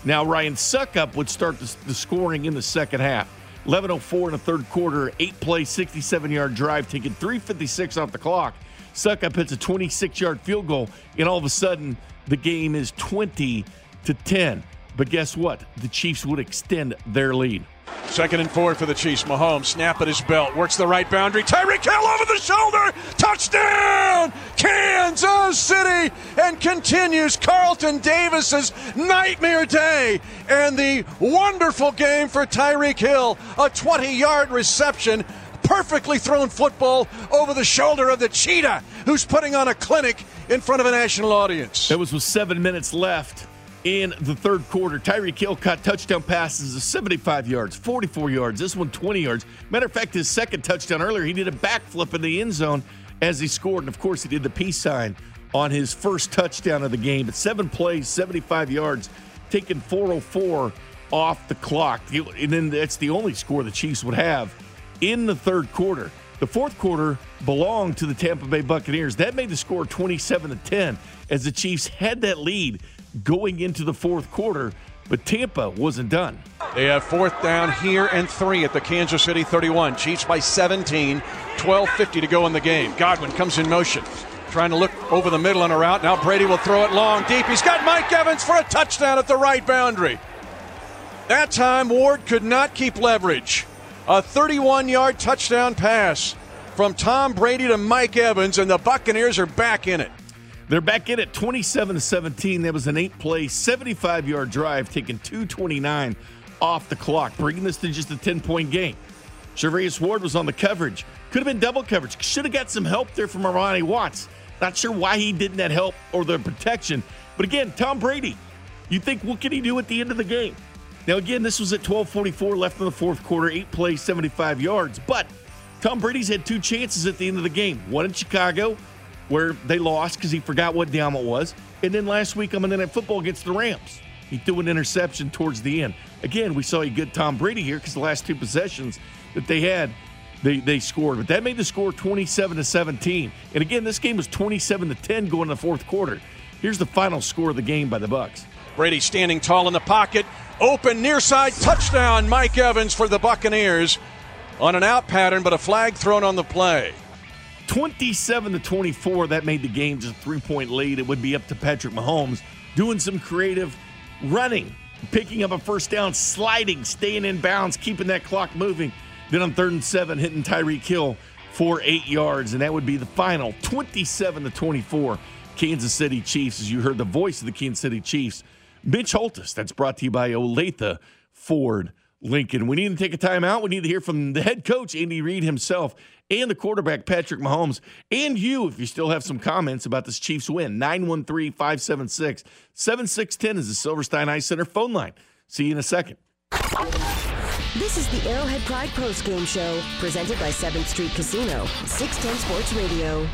Now, Ryan Succop would start the, the scoring in the second half. 11.04 in the third quarter, eight play, 67 yard drive, taking 356 off the clock. Suckup hits a 26 yard field goal, and all of a sudden, the game is 20 to 10. But guess what? The Chiefs would extend their lead. Second and four for the Chiefs. Mahomes snap at his belt, works the right boundary. Tyreek Hill over the shoulder, touchdown, Kansas City, and continues Carlton Davis's nightmare day and the wonderful game for Tyreek Hill. A 20-yard reception, perfectly thrown football over the shoulder of the cheetah, who's putting on a clinic in front of a national audience. It was with seven minutes left in the third quarter. Tyreek Hill caught touchdown passes of 75 yards, 44 yards, this one 20 yards. Matter of fact, his second touchdown earlier, he did a backflip in the end zone as he scored. And of course, he did the peace sign on his first touchdown of the game. But seven plays, 75 yards, taking 404 off the clock. And then that's the only score the Chiefs would have in the third quarter. The fourth quarter belonged to the Tampa Bay Buccaneers. That made the score 27 to 10 as the Chiefs had that lead going into the fourth quarter, but Tampa wasn't done. They have fourth down here and three at the Kansas City 31. Chiefs by 17, 12.50 to go in the game. Godwin comes in motion, trying to look over the middle on a route. Now Brady will throw it long, deep. He's got Mike Evans for a touchdown at the right boundary. That time, Ward could not keep leverage. A 31 yard touchdown pass from Tom Brady to Mike Evans, and the Buccaneers are back in it. They're back in at 27 to 17. That was an eight play, 75 yard drive, taking 229 off the clock, bringing this to just a 10 point game. Charvarius Ward was on the coverage. Could have been double coverage. Should have got some help there from Armani Watts. Not sure why he didn't that help or the protection. But again, Tom Brady, you think what can he do at the end of the game? Now, again, this was at 12:44 left in the fourth quarter, eight plays, 75 yards. But Tom Brady's had two chances at the end of the game. One in Chicago, where they lost because he forgot what down it was, and then last week on Monday Night Football against the Rams, he threw an interception towards the end. Again, we saw a good Tom Brady here because the last two possessions that they had, they they scored, but that made the score 27 to 17. And again, this game was 27 to 10 going in the fourth quarter. Here's the final score of the game by the Bucks. Brady standing tall in the pocket, open near side touchdown. Mike Evans for the Buccaneers on an out pattern, but a flag thrown on the play. 27 to 24. That made the game just a three point lead. It would be up to Patrick Mahomes doing some creative running, picking up a first down, sliding, staying in bounds, keeping that clock moving. Then on third and seven, hitting Tyreek Hill for eight yards, and that would be the final 27 to 24. Kansas City Chiefs, as you heard the voice of the Kansas City Chiefs, Mitch Holthus. That's brought to you by Olathe Ford Lincoln. We need to take a timeout. We need to hear from the head coach, Andy Reid himself, and the quarterback, Patrick Mahomes, and you, if you still have some comments about this Chiefs win. 913 576 7610 is the Silverstein Eye Center phone line. See you in a second. This is the Arrowhead Pride Post Game Show, presented by 7th Street Casino, 610 Sports Radio.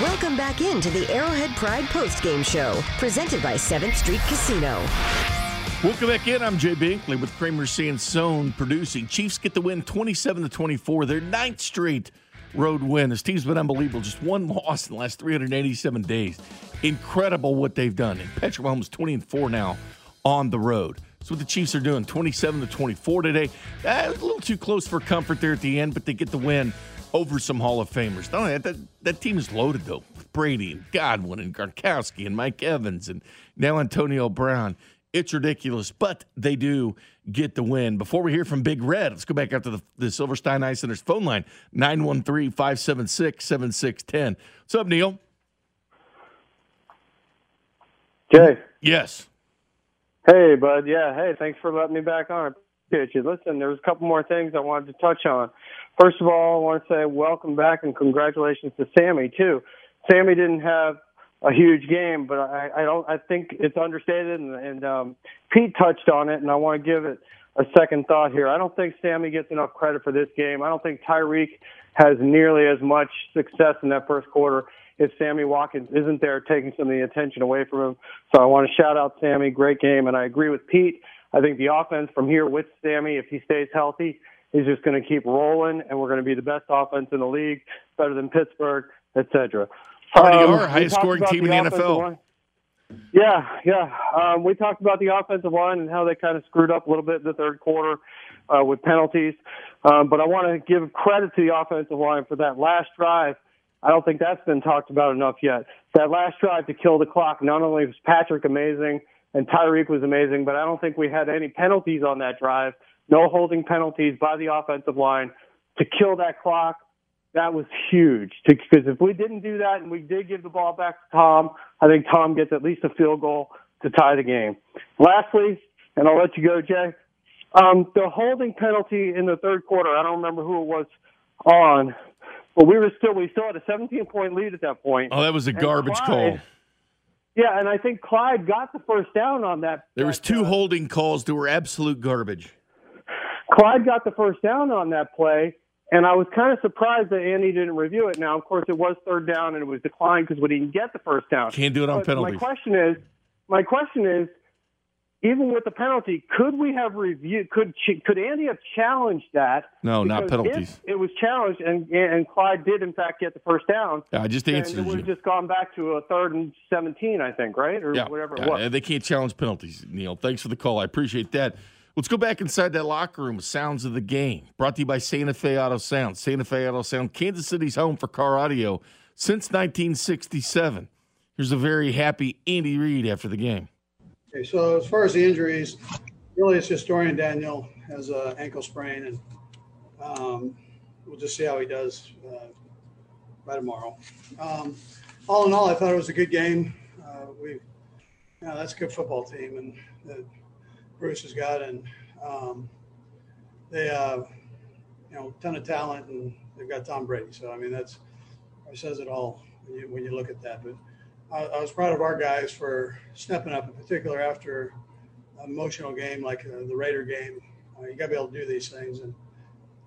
Welcome back into the Arrowhead Pride Post Game Show, presented by 7th Street Casino. Welcome back in. I'm Jay Binkley with Kramer Sansone producing. Chiefs get the win 27 to 24, their ninth straight road win. This team's been unbelievable. Just one (laughs) loss in the last 387 days. Incredible what they've done. And Patrick Mahomes 20 and 4 now on the road. That's what the Chiefs are doing. 27 to 24 today. Uh, a little too close for comfort there at the end, but they get the win over some Hall of Famers. No, that, that, that team is loaded though. With Brady and Godwin and Gronkowski and Mike Evans and now Antonio Brown. It's ridiculous, but they do get the win. Before we hear from Big Red, let's go back up to the, the Silverstein Eye Center's phone line 913 576 7610. What's up, Neil? Jay. Yes. Hey, bud. Yeah. Hey, thanks for letting me back on. I appreciate you. Listen, there's a couple more things I wanted to touch on. First of all, I want to say welcome back and congratulations to Sammy too. Sammy didn't have a huge game, but I, I don't. I think it's understated, and, and um, Pete touched on it, and I want to give it a second thought here. I don't think Sammy gets enough credit for this game. I don't think Tyreek has nearly as much success in that first quarter if Sammy Watkins isn't there taking some of the attention away from him. So I want to shout out Sammy, great game, and I agree with Pete. I think the offense from here with Sammy, if he stays healthy, is just going to keep rolling, and we're going to be the best offense in the league, better than Pittsburgh, etc. Already Um, are highest scoring team in the the NFL. line. Yeah, yeah. Um, we talked about the offensive line and how they kind of screwed up a little bit in the third quarter uh, with penalties. Um, but I want to give credit to the offensive line for that last drive. I don't think that's been talked about enough yet. That last drive to kill the clock, not only was Patrick amazing and Tyreek was amazing, but I don't think we had any penalties on that drive. No holding penalties by the offensive line to kill that clock. That was huge because if we didn't do that and we did give the ball back to Tom, I think Tom gets at least a field goal to tie the game. Lastly, and I'll let you go, Jay. Um, the holding penalty in the third quarter, I don't remember who it was on, but we were still we still had a 17 point lead at that point. Oh, that was a garbage Clyde- call. Yeah, and I think Clyde got the first down on that. There was two holding calls that were absolute garbage. Clyde got the first down on that play, and I was kind of surprised that Andy didn't review it. Now, of course, it was third down and it was declined because we didn't get the first down. Can't do it on But penalties. My question is, my question is, even with the penalty, could we have reviewed? Could could Andy have challenged that? No, not penalties. It was challenged, and and Clyde did in fact get the first down. Yeah, I just answered It would have just gone back to a third and seventeen, I think, right, or Yeah, whatever it yeah, was. they can't challenge penalties, Neil. Thanks for the call. I appreciate that. Let's go back inside that locker room. Sounds of the game. Brought to you by Santa Fe Auto Sound. Santa Fe Auto Sound, Kansas City's home for car audio since 1967. Here's a very happy Andy Reid after the game. Okay, so as far as the injuries, really it's just Dorian O'Daniel has an ankle sprain, and um, we'll just see how he does uh, by tomorrow. Um, all in all, I thought it was a good game. Uh, we, you know, that's a good football team, and that Bruce has got, and um, they, uh, you know, ton of talent, and they've got Tom Brady. So I mean, that's it says it all when you when you look at that. But I, I was proud of our guys for stepping up, in particular after an emotional game like uh, the Raider game. Uh, you got to be able to do these things, and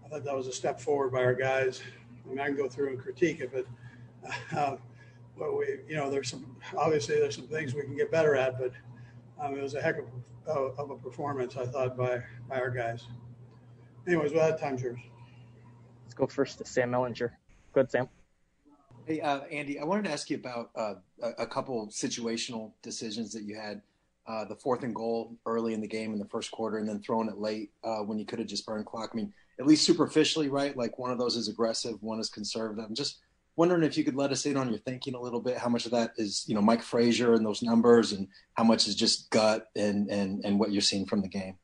I thought that was a step forward by our guys. I mean, I can go through and critique it, but (laughs) uh, but we, you know, there's some obviously there's some things we can get better at, but um, it was a heck of, of, of a performance, I thought, by by our guys. Anyways, well, that time's yours. Let's go first to Sam Mellinger. Go ahead, Sam. Hey, uh, Andy, I wanted to ask you about uh, a, a couple situational decisions that you had. Uh, the fourth and goal early in the game in the first quarter, and then throwing it late uh, when you could have just burned clock. I mean, at least superficially, right? Like one of those is aggressive, one is conservative. I'm just wondering if you could let us in on your thinking a little bit. How much of that is, you know, Mike Frazier and those numbers, and how much is just gut and and and what you're seeing from the game?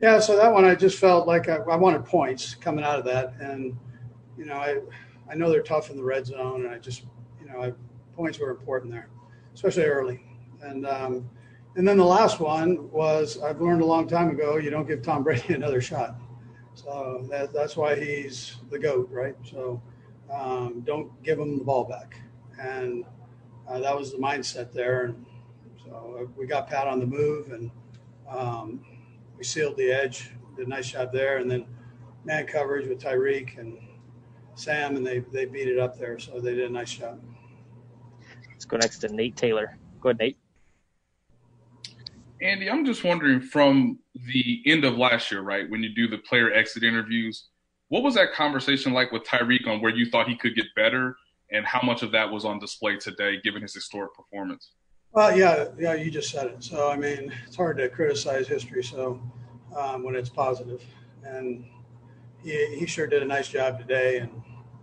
Yeah, so that one I just felt like I, I wanted points coming out of that, and you know I I know they're tough in the red zone, and I just you know I, points were important there, especially early, and um, and then the last one was I've learned a long time ago you don't give Tom Brady (laughs) another shot, so that, that's why he's the goat, right? So um, don't give him the ball back, and uh, that was the mindset there, and so uh, we got Pat on the move and. Um, we sealed the edge, did a nice job there, and then man coverage with Tyreek and Sam, and they they beat it up there, so they did a nice job. Let's go next to Nate Taylor. Go ahead, Nate. Andy, I'm just wondering from the end of last year, right, when you do the player exit interviews, what was that conversation like with Tyreek on where you thought he could get better and how much of that was on display today given his historic performance? Well, yeah, yeah, you just said it. So I mean, it's hard to criticize history. So um, when it's positive, and he, he sure did a nice job today, and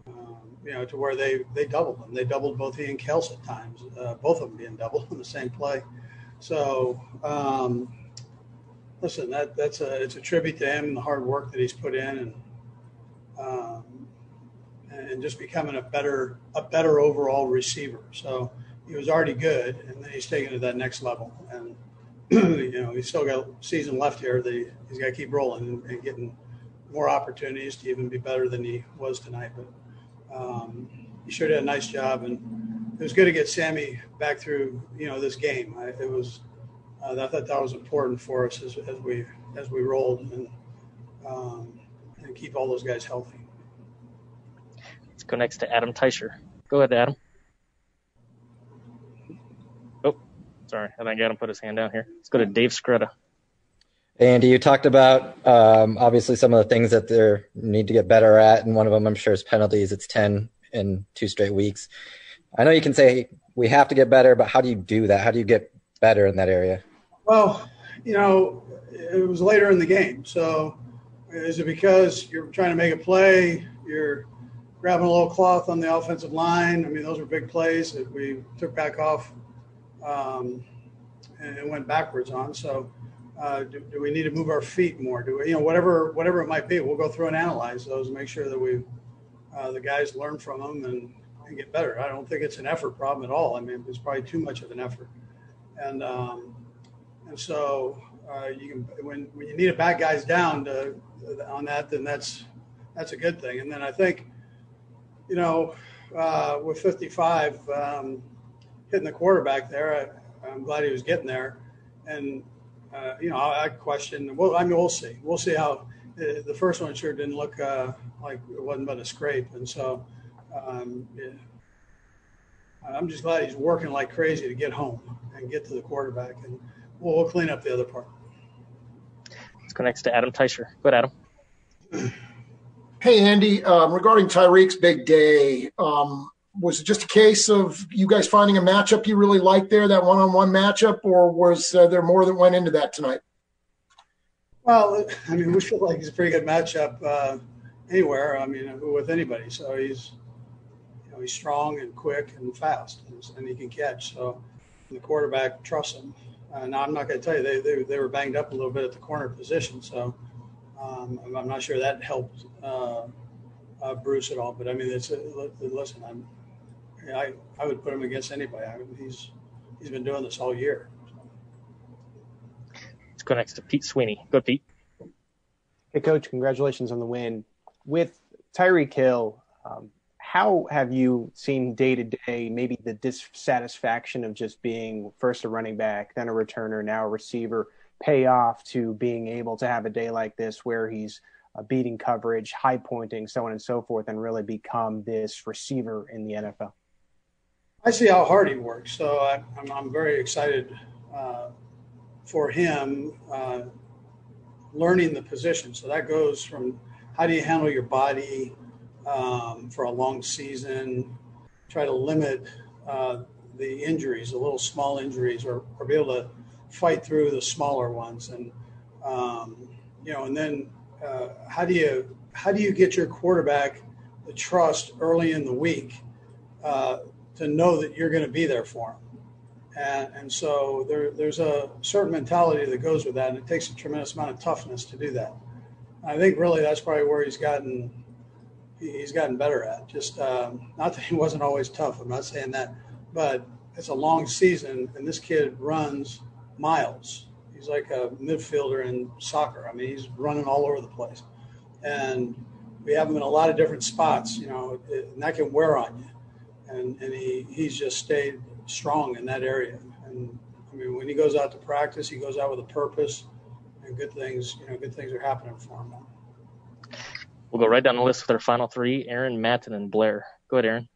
um, you know to where they they doubled them. They doubled both he and Kels at times, uh, both of them being doubled (laughs) in the same play. So um, listen, that that's a it's a tribute to him and the hard work that he's put in, and um, and just becoming a better a better overall receiver. So he was already good, and then he's taken to that next level. And (clears throat) you know, he's still got season left here. That he, he's got to keep rolling and, and, getting more opportunities to even be better than he was tonight. But um, he sure did a nice job, and it was good to get Sammy back through you know this game. I, it was uh, I thought that was important for us as, as we as we rolled and um, and keep all those guys healthy. Let's go next to Adam Teicher. Go ahead, Adam. Oh, sorry. I think Adam put his hand down here. Let's go to Dave Skretta. Andy, you talked about um, obviously some of the things that they need to get better at, and one of them, I'm sure, is penalties. It's ten in two straight weeks. I know you can say we have to get better, but how do you do that? How do you get better in that area? Well, you know, it was later in the game, so is it because you're trying to make a play? You're grabbing a little cloth on the offensive line. I mean, those were big plays that we took back off um, and went backwards on. So uh, do, do, we need to move our feet more? Do we, you know, whatever whatever it might be, we'll go through and analyze those and make sure that we uh, the guys learn from them and, and, get better. I don't think it's an effort problem at all. I mean, it's probably too much of an effort, and um, and so uh, you can when when you need to back guys down to, on that, then that's that's a good thing. And then I think, you know, uh, with 55 um, hitting the quarterback there, I, I'm glad he was getting there, and uh, you know, I, I question. Well, I mean, we'll see. We'll see how uh, the first one sure didn't look uh, like it wasn't but a scrape, and so um. I'm just glad he's working like crazy to get home and get to the quarterback, and we'll, we'll clean up the other part. Let's go next to Adam Teicher. Go ahead, Adam. Hey, Andy. Um, regarding Tyreek's big day, um, was it just a case of you guys finding a matchup you really liked there, that one-on-one matchup, or was uh, there more that went into that tonight? Well, (laughs) I mean, we feel like he's a pretty good matchup uh, anywhere. I mean, with anybody. So he's, you know, he's strong and quick and fast, and he can catch. So the quarterback trusts him. Uh, now, I'm not going to tell you they, they they were banged up a little bit at the corner position, so um, I'm not sure that helped uh, uh Bruce at all. But I mean, it's a, listen. I'm I, I would put him against anybody. I mean, he's he's been doing this all year. Let's go next to Pete Sweeney. Go, Pete. Hey, Coach. Congratulations on the win. With Tyreek Hill, um, how have you seen day to day maybe the dissatisfaction of just being first a running back, then a returner, now a receiver, pay off to being able to have a day like this where he's uh, beating coverage, high pointing, so on and so forth, and really become this receiver in the NFL? I see how hard he works. So I, am I'm very excited uh, for him uh, learning the position. So that goes from how do you handle your body um, for a long season, try to limit uh, the injuries, the little small injuries, or, or be able to fight through the smaller ones. And, um, you know, and then uh, how do you how do you get your quarterback the trust early in the week uh, to know that you're going to be there for him? And, and so there, there's a certain mentality that goes with that, and it takes a tremendous amount of toughness to do that. I think really that's probably where he's gotten he's gotten better at. Just um, not that he wasn't always tough. I'm not saying that, but it's a long season, and this kid runs miles. He's like a midfielder in soccer. I mean, he's running all over the place, and we have him in a lot of different spots. You know, and that can wear on you and, and he, he's just stayed strong in that area. And I mean, when he goes out to practice, he goes out with a purpose, and good things, you know, good things are happening for him. We'll go right down the list with our final three: Aaron, Matt, and Blair. Go ahead, Aaron.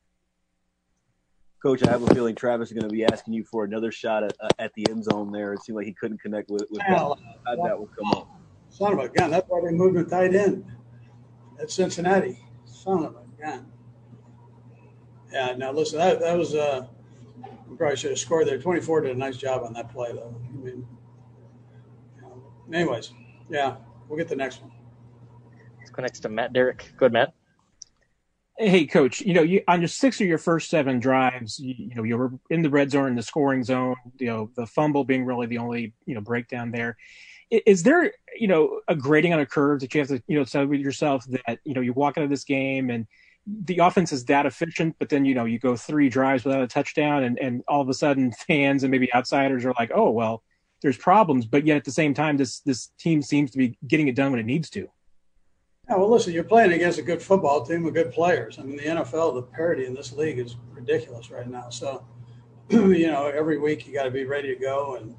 Coach, I have a feeling Travis is going to be asking you for another shot at, uh, at the end zone there. It seemed like he couldn't connect with, with well, that. that will come up. Son of a gun. That's why they moved him tight end at Cincinnati. Son of a gun. Yeah. Now listen, that, that was uh, we probably should have scored there. Twenty four did a nice job on that play though. I mean, you know, anyways, yeah, we'll get the next one. Next to Matt Derrick. Good, Matt. Hey, coach. You know, you, on your six of your first seven drives, you, you, know, you were in the red zone, in the scoring zone. You know, the fumble being really the only you know breakdown there. Is there you know a grading on a curve that you have to you know tell yourself that you know you walk into this game and the offense is that efficient, but then you know you go three drives without a touchdown, and and all of a sudden (laughs) fans and maybe outsiders are like, oh well, there's problems, but yet at the same time, this this team seems to be getting it done when it needs to. Yeah, well, listen, you're playing against a good football team with good players. I mean, the NFL, the parity in this league is ridiculous right now. So, (clears throat) you know, every week you got to be ready to go, and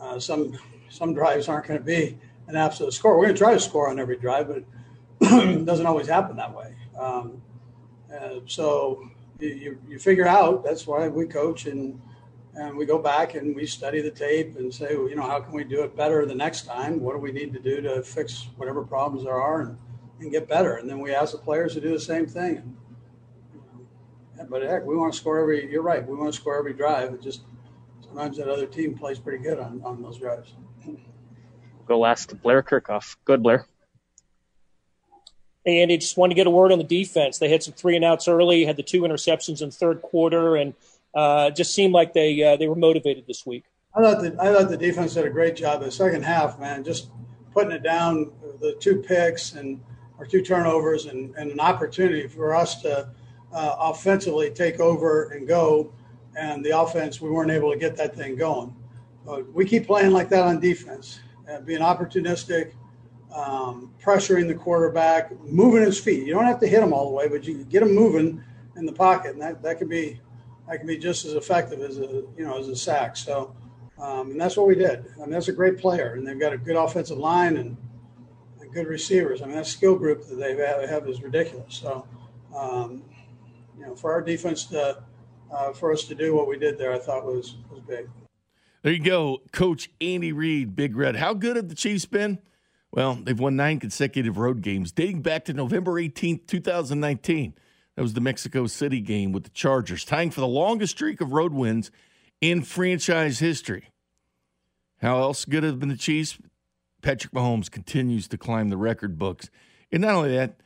uh, some some drives aren't going to be an absolute score. We're going to try to score on every drive, but (clears throat) it doesn't always happen that way. Um, uh, so you, you figure out that's why we coach and and we go back and we study the tape and say, well, you know, how can we do it better the next time? What do we need to do to fix whatever problems there are and, and get better? And then we ask the players to do the same thing. And, yeah, but heck, we want to score every. You're right. We want to score every drive. It just sometimes that other team plays pretty good on, on those drives. Go last, Blair Kerkhoff. Good, Blair. Hey, Andy, just wanted to get a word on the defense. They had some three and outs early, had the two interceptions in the third quarter, and uh, just seemed like they uh, they were motivated this week. I thought the I thought the defense did a great job. The second half, man, just putting it down, the two picks and or two turnovers, and, and an opportunity for us to uh, offensively take over and go. And the offense, we weren't able to get that thing going. But we keep playing like that on defense, uh, being opportunistic, um, pressuring the quarterback, moving his feet. You don't have to hit him all the way, but you get him moving in the pocket, and that, that could be that can be just as effective as a you know as a sack. So, um, and that's what we did. I mean, that's a great player, and they've got a good offensive line and, and good receivers. I mean, that skill group that they have, have is ridiculous. So, um, you know, for our defense to uh, for us to do what we did there, I thought was was big. There you go, Coach Andy Reid, Big Red. How good have the Chiefs been? Well, they've won nine consecutive road games dating back to November 18th, 2019. That was the Mexico City game with the Chargers, tying for the longest streak of road wins in franchise history. How else good have been the Chiefs? Patrick Mahomes continues to climb the record books. And not only that,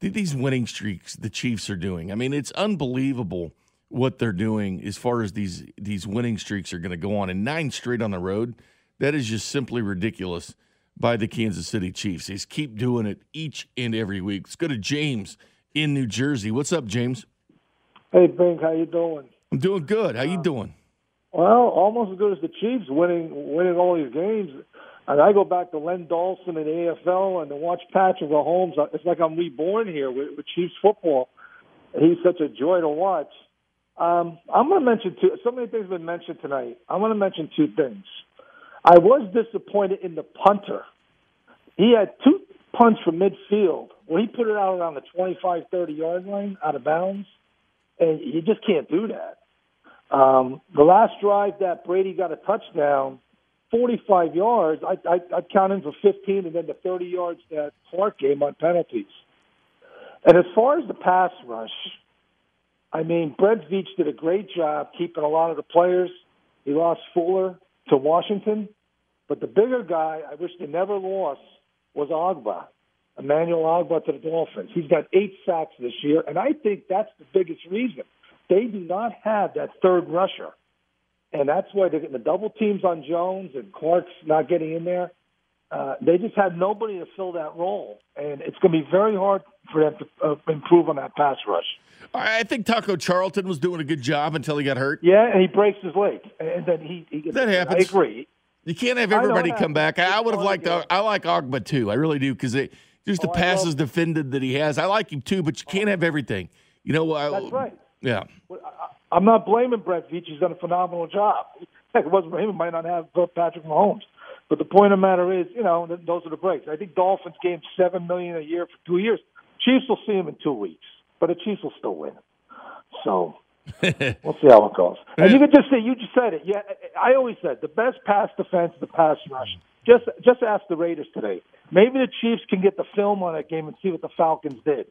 these winning streaks the Chiefs are doing. I mean, it's unbelievable what they're doing as far as these these winning streaks are going to go on. And nine straight on the road, that is just simply ridiculous by the Kansas City Chiefs. They keep doing it each and every week. Let's go to James in New Jersey. What's up, James? Hey, Bink, how you doing? I'm doing good. How you doing? Well, almost as good as the Chiefs winning winning all these games. And I go back to Len Dawson in the AFL and to watch Patrick Mahomes. It's like I'm reborn here with, with Chiefs football. He's such a joy to watch. Um, I'm going to mention two. So many things have been mentioned tonight. I'm going to mention two things. I was disappointed in the punter. He had two punts from midfield when he put it out around the 25, 30 yard line out of bounds, and you just can't do that. Um, the last drive that Brady got a touchdown, 45 yards, I, I, I'd count him for 15, and then the 30 yards that Clark gave on penalties. And as far as the pass rush, I mean, Brett Veach did a great job keeping a lot of the players. He lost Fuller to Washington, but the bigger guy I wish they never lost was Ogbah, Emmanuel Ogbah to the Dolphins. He's got eight sacks this year, and I think that's the biggest reason. They do not have that third rusher, and that's why they're getting the double teams on Jones and Clark's not getting in there. Uh, they just have nobody to fill that role, and it's going to be very hard for them to uh, improve on that pass rush. I think Taco Charlton was doing a good job until he got hurt. Yeah, and he breaks his leg, and then he, he gets. That happens. I agree. You can't have everybody come back. I would have liked. Uh, I like Ogbah too. I really do because just the Oh, I passes love- defended that he has. I like him too, but you can't oh. have everything. You know, I, That's right. Yeah. I'm not blaming Brett Veach. He's done a phenomenal job. (laughs) If it wasn't for him, we might not have uh, Patrick Mahomes. But the point of the matter is, you know, those are the breaks. I think Dolphins gave seven million a year for two years. Chiefs will see him in two weeks, but the Chiefs will still win. So (laughs) we'll see how it goes. And you can just say you just said it. Yeah, I always said the best pass defense, is the pass rush. Just just ask the Raiders today. Maybe the Chiefs can get the film on that game and see what the Falcons did.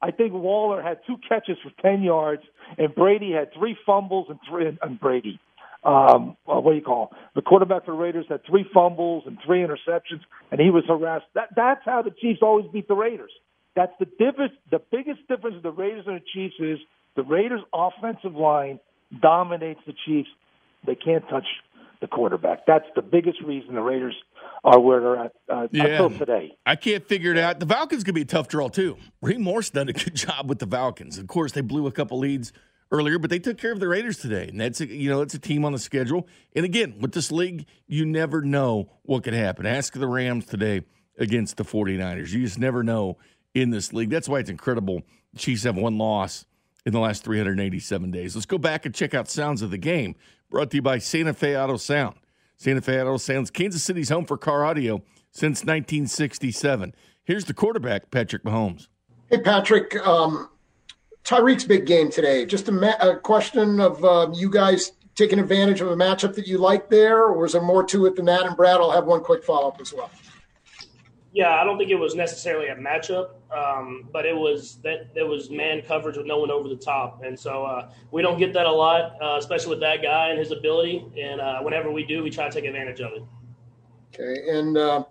I think Waller had two catches for ten yards, and Brady had three fumbles and three and Brady. Um, well, what do you call him? the quarterback for the Raiders had three fumbles and three interceptions, and he was harassed. That that's how the Chiefs always beat the Raiders. That's the difference. The biggest difference of the Raiders and the Chiefs is the Raiders' offensive line dominates the Chiefs. They can't touch the quarterback. That's the biggest reason the Raiders are where they're at uh, until today. I can't figure it out. The Falcons could be a tough draw too. Raheem Morris done a good (laughs) job with the Falcons. Of course, they blew a couple leads earlier, but they took care of the Raiders today, and that's a, you know it's a team on the schedule. And again, with this league, you never know what could happen. Ask the Rams today against the 49ers. You just never know in this league. That's why it's incredible. The Chiefs have one loss in the last 387 days. Let's go back and check out sounds of the game. Brought to you by Santa Fe Auto Sound. Santa Fe Auto Sound's Kansas City's home for car audio since 1967. Here's the quarterback, Patrick Mahomes. Hey, Patrick. Um, Tyreek's big game today. Just a, ma- a question of um, you guys taking advantage of a matchup that you like there, or is there more to it than that? And Brad, I'll have one quick follow up as well. Yeah, I don't think it was necessarily a matchup, um, but it was that it was man coverage with no one over the top, and so uh, we don't get that a lot, uh, especially with that guy and his ability. And uh, whenever we do, we try to take advantage of it. Okay, and uh,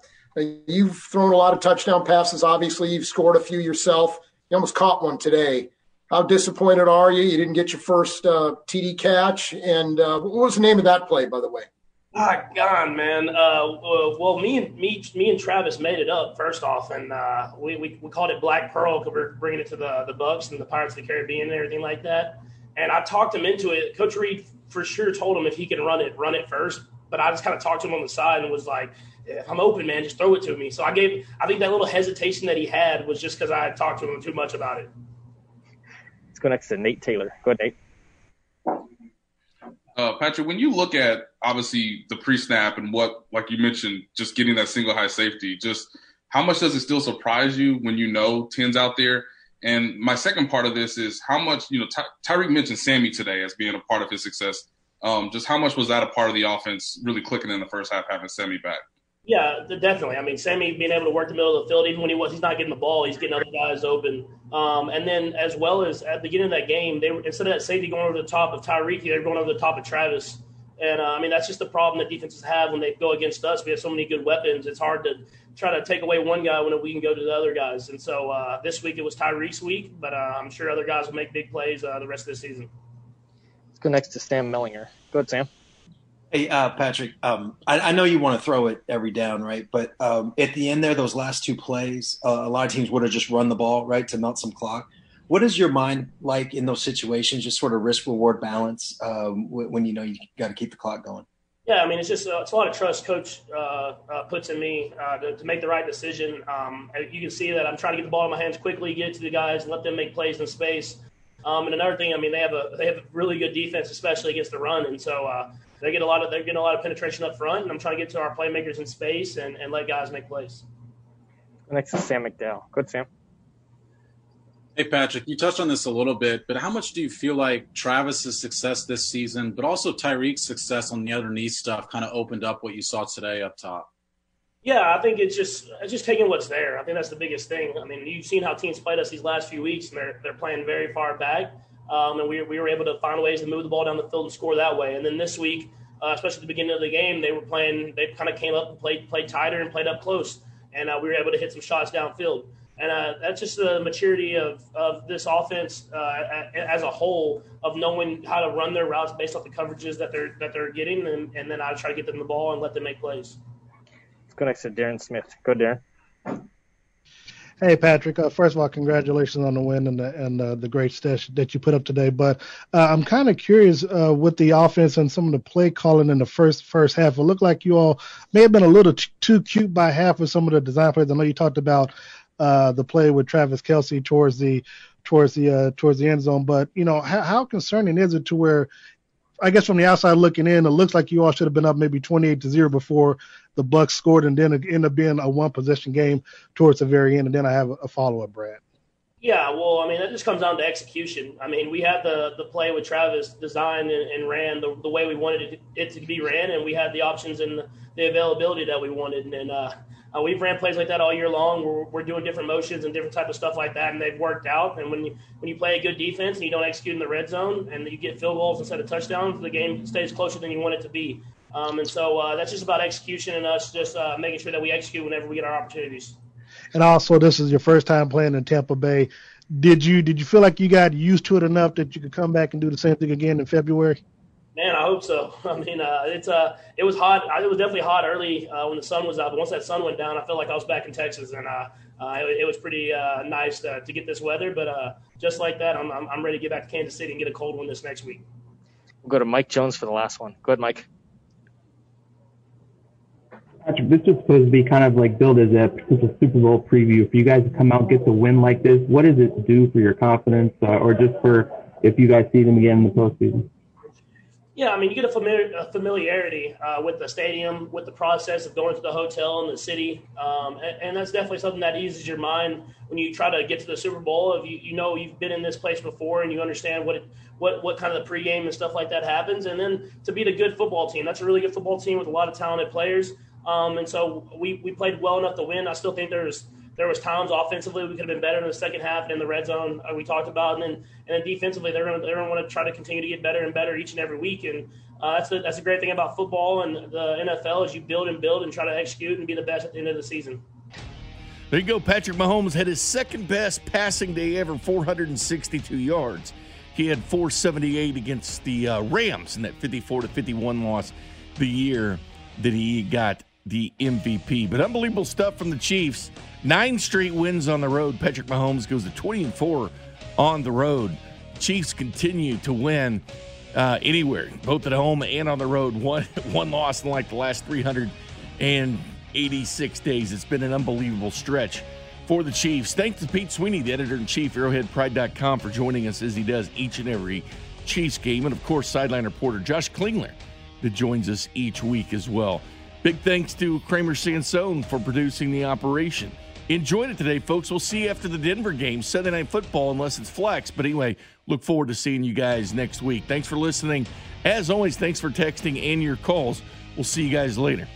you've thrown a lot of touchdown passes. Obviously, you've scored a few yourself. You almost caught one today. How disappointed are you? You didn't get your first uh, TD catch, and uh, what was the name of that play, by the way? Ah, God, man. Uh, well, me and me, me and Travis made it up first off, and uh, we, we, we called it Black Pearl because we're bringing it to the the Bucs and the Pirates of the Caribbean and everything like that. And I talked him into it. Coach Reid for sure told him if he can run it, run it first. But I just kind of talked to him on the side and was like, "If I'm open, man, just throw it to me." So I gave. I think that little hesitation that he had was just because I had talked to him too much about it. Let's go next to Nate Taylor. Go ahead, Nate. Uh, Patrick, when you look at obviously the pre-snap and what, like you mentioned, just getting that single high safety, just how much does it still surprise you when you know Ten's out there? And my second part of this is how much, you know, Ty- Tyreek mentioned Sammy today as being a part of his success. Um, just how much was that a part of the offense really clicking in the first half, having Sammy back? Yeah, definitely. I mean, Sammy being able to work the middle of the field, even when he was, he's not getting the ball, he's getting other guys open. Um, and then, as well as at the beginning of that game, they were, instead of that safety going over the top of Tyreek, they were going over the top of Travis. And uh, I mean, that's just the problem that defenses have when they go against us. We have so many good weapons; it's hard to try to take away one guy when we can go to the other guys. And so uh, this week it was Tyreek's week, but uh, I'm sure other guys will make big plays uh, the rest of the season. Let's go next to Sam Mellinger. Go ahead, Sam. Hey, uh, Patrick, um, I, I, know you want to throw it every down, right? But um, at the end there, those last two plays, uh, a lot of teams would have just run the ball, right, to melt some clock. What is your mind like in those situations, just sort of risk reward balance um, when you know you got to keep the clock going? Yeah, I mean, it's just uh, it's a lot of trust Coach uh, uh, puts in me uh, to, to, make the right decision. Um, you can see that I'm trying to get the ball in my hands quickly, get it to the guys, and let them make plays in space. Um, and another thing, I mean, they have a they have a really good defense, especially against the run, and so uh, they get a lot of they're getting a lot of penetration up front, and I'm trying to get to our playmakers in space and, and let guys make plays. Next is Sam McDowell. Good, Sam. Hey Patrick, you touched on this a little bit, but how much do you feel like Travis's success this season, but also Tyreek's success on the underneath stuff, kind of opened up what you saw today up top? Yeah, I think it's just it's just taking what's there. I think that's the biggest thing. I mean, you've seen how teams played us these last few weeks, and they're they're playing very far back. Um, and we, we were able to find ways to move the ball down the field and score that way. And then this week, uh, especially at the beginning of the game, they were playing. They kind of came up and played played tighter and played up close, and uh, we were able to hit some shots downfield. And uh, that's just the maturity of, of this offense uh, as a whole of knowing how to run their routes based off the coverages that they're that they're getting, and, and then I try to get them the ball and let them make plays. Let's go next to Darren Smith. Go, Darren. Hey Patrick, uh, first of all, congratulations on the win and the and uh, the great stats that you put up today. But uh, I'm kind of curious uh, with the offense and some of the play calling in the first first half. It looked like you all may have been a little t- too cute by half with some of the design plays. I know you talked about uh, the play with Travis Kelce towards the towards the uh, towards the end zone, but you know how concerning is it to where I guess from the outside looking in, it looks like you all should have been up maybe 28 to zero before the Bucs scored, and then it ended up being a one possession game towards the very end. And then I have a follow up, Brad. Yeah, well, I mean, that just comes down to execution. I mean, we had the the play with Travis designed and, and ran the, the way we wanted it, it, to be ran, and we had the options and the, availability that we wanted. And uh, uh, we've ran plays like that all year long. We're, we're doing different motions and different type of stuff like that, and they've worked out. And when you when you play a good defense and you don't execute in the red zone and you get field goals instead of touchdowns, the game stays closer than you want it to be. Um, and so uh, that's just about execution and us just uh, making sure that we execute whenever we get our opportunities. And also, this is your first time playing in Tampa Bay. Did you did you feel like you got used to it enough that you could come back and do the same thing again in February? Man, I hope so. (laughs) I mean, uh, it's uh, it was hot. It was definitely hot early uh, when the sun was out. But once that sun went down, I felt like I was back in Texas, and uh, uh, it, it, was pretty uh, nice to, to, get this weather. But uh, just like that, I'm, I'm, I'm ready to get back to Kansas City and get a cold one this next week. We'll go to Mike Jones for the last one. Go ahead, Mike. Patrick, this is supposed to be kind of like billed as a potential Super Bowl preview. For you guys to come out get the win like this, what does it do for your confidence, or just for if you guys see them again in the postseason? Yeah, I mean, you get a, familiar, a familiarity uh, with the stadium, with the process of going to the hotel in the city, um, and, and, that's definitely something that eases your mind when you try to get to the Super Bowl. If you, you know you've been in this place before and you understand what it what what kind of the pregame and stuff like that happens, and then to beat a good football team. That's a really good football team with a lot of talented players. Um, and so we we played well enough to win. I still think there's there was times offensively we could have been better in the second half and in the red zone uh, we talked about, and then and then defensively they're going they're going to want to try to continue to get better and better each and every week. And uh, that's the, that's a great thing about football and the NFL is you build and build and try to execute and be the best at the end of the season. There you go. Patrick Mahomes had his second best passing day ever, 462 yards. He had 478 against the uh, Rams in that 54 to 51 loss the year that he got the MVP. But unbelievable stuff from the Chiefs. Nine straight wins on the road. Patrick Mahomes goes to 20 and 4 on the road. Chiefs continue to win uh, anywhere, both at home and on the road. (laughs) One one loss in like the last 386 days. It's been an unbelievable stretch for the Chiefs. Thanks to Pete Sweeney, the editor in chief, ArrowheadPride.com, for joining us as he does each and every Chiefs game. And of course, sideline reporter Josh Klingler that joins us each week as well. Big thanks to Kramer Sansone for producing the operation. Enjoyed it today, folks. We'll see you after the Denver game, Sunday Night Football, unless it's flex. But anyway, look forward to seeing you guys next week. Thanks for listening. As always, thanks for texting and your calls. We'll see you guys later.